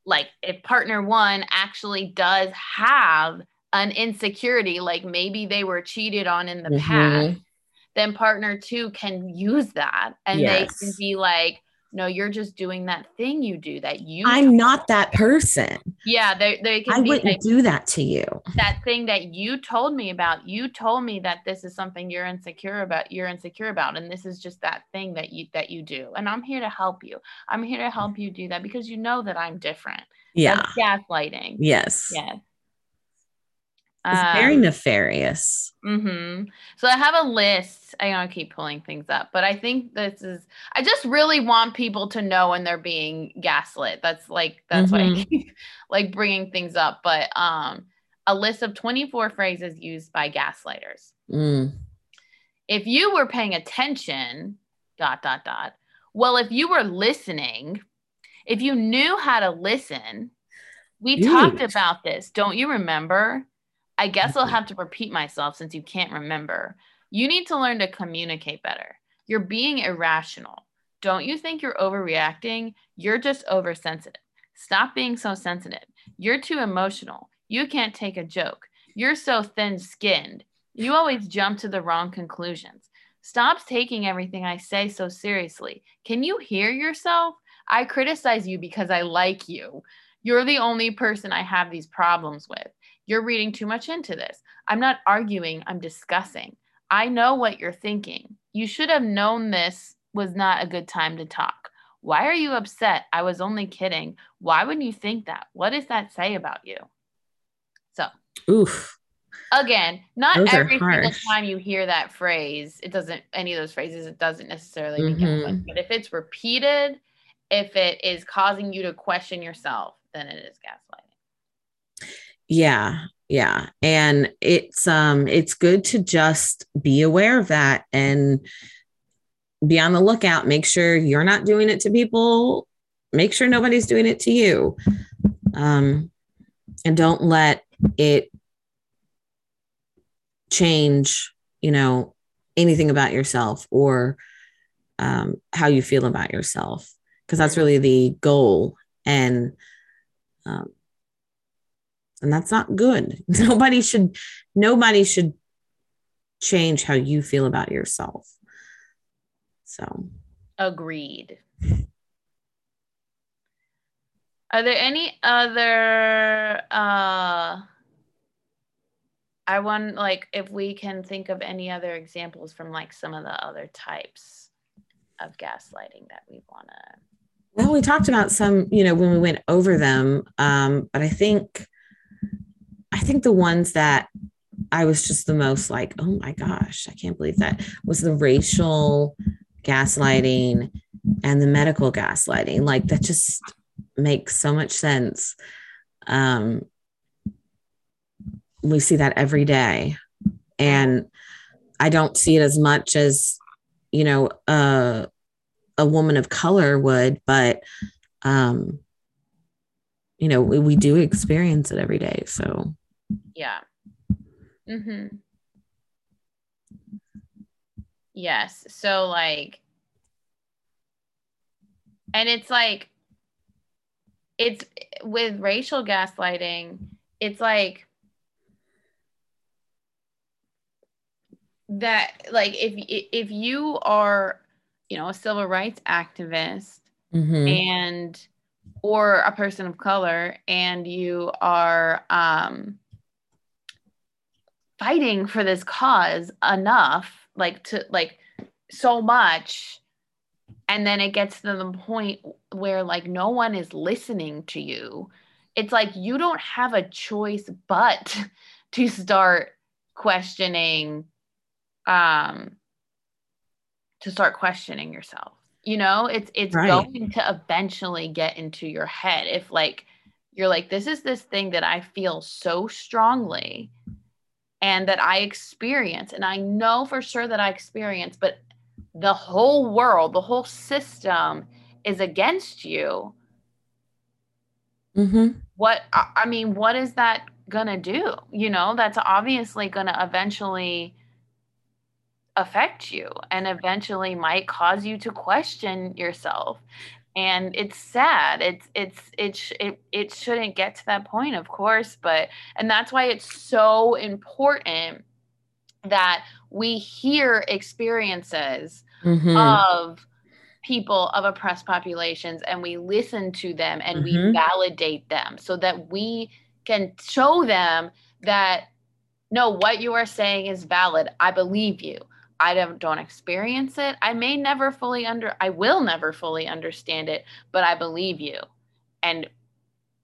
like if partner one actually does have an insecurity like maybe they were cheated on in the mm-hmm. past then partner two can use that and yes. they can be like, no, you're just doing that thing you do that you. I'm not that person. Yeah, they, they can. I wouldn't like, do that to you. That thing that you told me about. You told me that this is something you're insecure about. You're insecure about, and this is just that thing that you that you do. And I'm here to help you. I'm here to help you do that because you know that I'm different. Yeah, That's gaslighting. Yes. Yes. It's um, very nefarious. Mm-hmm. So I have a list. I gotta keep pulling things up, but I think this is. I just really want people to know when they're being gaslit. That's like that's mm-hmm. why I keep like bringing things up. But um, a list of 24 phrases used by gaslighters. Mm. If you were paying attention, dot dot dot. Well, if you were listening, if you knew how to listen, we Dude. talked about this. Don't you remember? I guess I'll mm-hmm. have to repeat myself since you can't remember. You need to learn to communicate better. You're being irrational. Don't you think you're overreacting? You're just oversensitive. Stop being so sensitive. You're too emotional. You can't take a joke. You're so thin skinned. You always jump to the wrong conclusions. Stop taking everything I say so seriously. Can you hear yourself? I criticize you because I like you. You're the only person I have these problems with. You're reading too much into this. I'm not arguing, I'm discussing. I know what you're thinking. You should have known this was not a good time to talk. Why are you upset? I was only kidding. Why would you think that? What does that say about you? So, oof. Again, not those every single time you hear that phrase, it doesn't, any of those phrases, it doesn't necessarily mm-hmm. But if it's repeated, if it is causing you to question yourself, then it is gaslighting. Yeah. Yeah. And it's um it's good to just be aware of that and be on the lookout. Make sure you're not doing it to people. Make sure nobody's doing it to you. Um and don't let it change, you know, anything about yourself or um, how you feel about yourself because that's really the goal and um, and that's not good. <laughs> Nobody should nobody should change how you feel about yourself. So. Agreed. Are there any other uh i want like if we can think of any other examples from like some of the other types of gaslighting that we want to well we talked about some you know when we went over them um but i think I think the ones that I was just the most like, oh my gosh, I can't believe that was the racial gaslighting and the medical gaslighting. Like that just makes so much sense. Um, we see that every day. And I don't see it as much as, you know, uh, a woman of color would, but, um, you know, we, we do experience it every day. So, yeah. Mhm. Yes. So like And it's like, it's with racial gaslighting, it's like that, like, if, if you are, you know, a civil rights activist Mhm. and or a person of color and you are um fighting for this cause enough like to like so much and then it gets to the point where like no one is listening to you it's like you don't have a choice but <laughs> to start questioning um to start questioning yourself you know it's it's Right. going to eventually get into your head if like you're like this is this thing that i feel so strongly and that i experience and i know for sure that i experience but the whole world the whole system is against you Mhm. what I I mean, what is that gonna do? You know, that's obviously gonna eventually affect you and eventually might cause you to question yourself. And it's sad. It's it's it sh- it it shouldn't get to that point, of course, but and that's why it's so important that we hear experiences Mhm. of people of oppressed populations and we listen to them and we Mhm. validate them so that we can show them that no what you are saying is valid i believe you i don't, don't experience it i may never fully under i will never fully understand it but i believe you and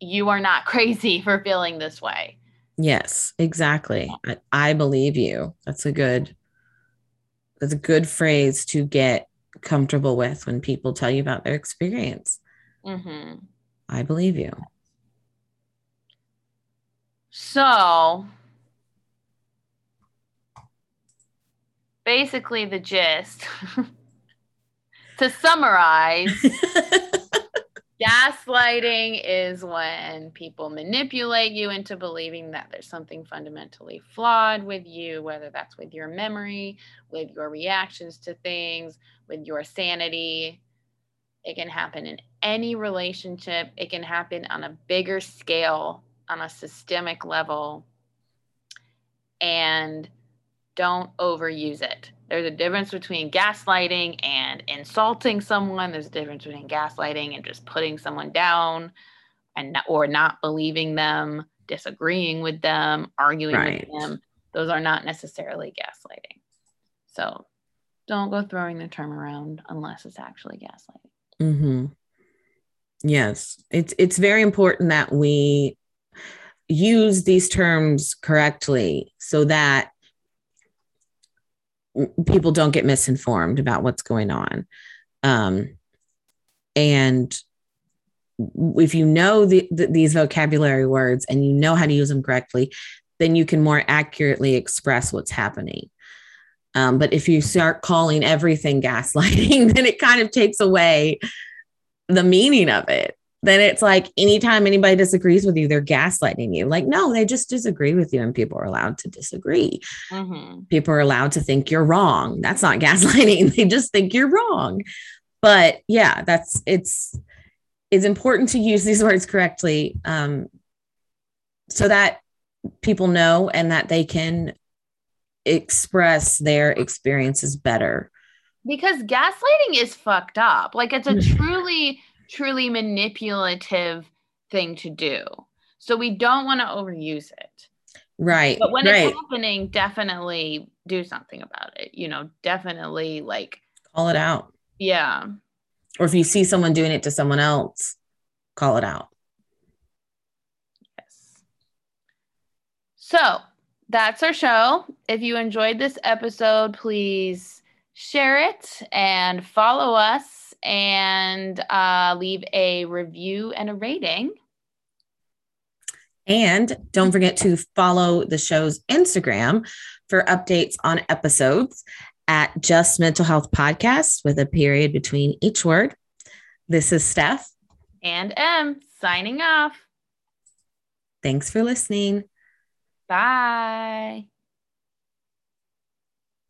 you are not <laughs> crazy for feeling this way Yes, exactly. I, I believe you. That's a good that's a good phrase to get comfortable with when people tell you about their experience. hmm I believe you. So basically, the gist <laughs> to summarize, <laughs> gaslighting is when people manipulate you into believing that there's something fundamentally flawed with you, whether that's with your memory, with your reactions to things, with your sanity. It can happen in any relationship, it can happen on a bigger scale, on a systemic level. And don't overuse it. There's a difference between gaslighting and insulting someone. There's a difference between gaslighting and just putting someone down and or not believing them, disagreeing with them, arguing Right. with them. Those are not necessarily gaslighting. So don't go throwing the term around unless it's actually gaslighting. hmm Yes, it's it's very important that we use these terms correctly so that people don't get misinformed about what's going on. Um, and if you know the, the, these vocabulary words and you know how to use them correctly, then you can more accurately express what's happening. Um, but if you start calling everything gaslighting, <laughs> then it kind of takes away the meaning of it. Then it's like anytime anybody disagrees with you, they're gaslighting you. Like, no, they just disagree with you, and people are allowed to disagree. Mm-hmm. People are allowed to think you're wrong. That's not <laughs> gaslighting. They just think you're wrong. But yeah, that's it's it's important to use these <laughs> words correctly um, so that people know and that they can express their experiences better. Because gaslighting is fucked up. Like it's a <laughs> truly, truly manipulative thing to do. So we don't want to overuse it. Right. But when right. it's happening, definitely do something about it. You know, definitely like, Call it out. yeah. Or if you see someone doing it to someone else, call it out. Yes. So that's our show. If you enjoyed this episode, please share it and follow us and uh, leave a review and a rating. And don't forget to follow the show's Instagram for updates on episodes at Just Mental Health Podcast with a period between each word. This is Steph. And Em signing off. Thanks for listening. Bye.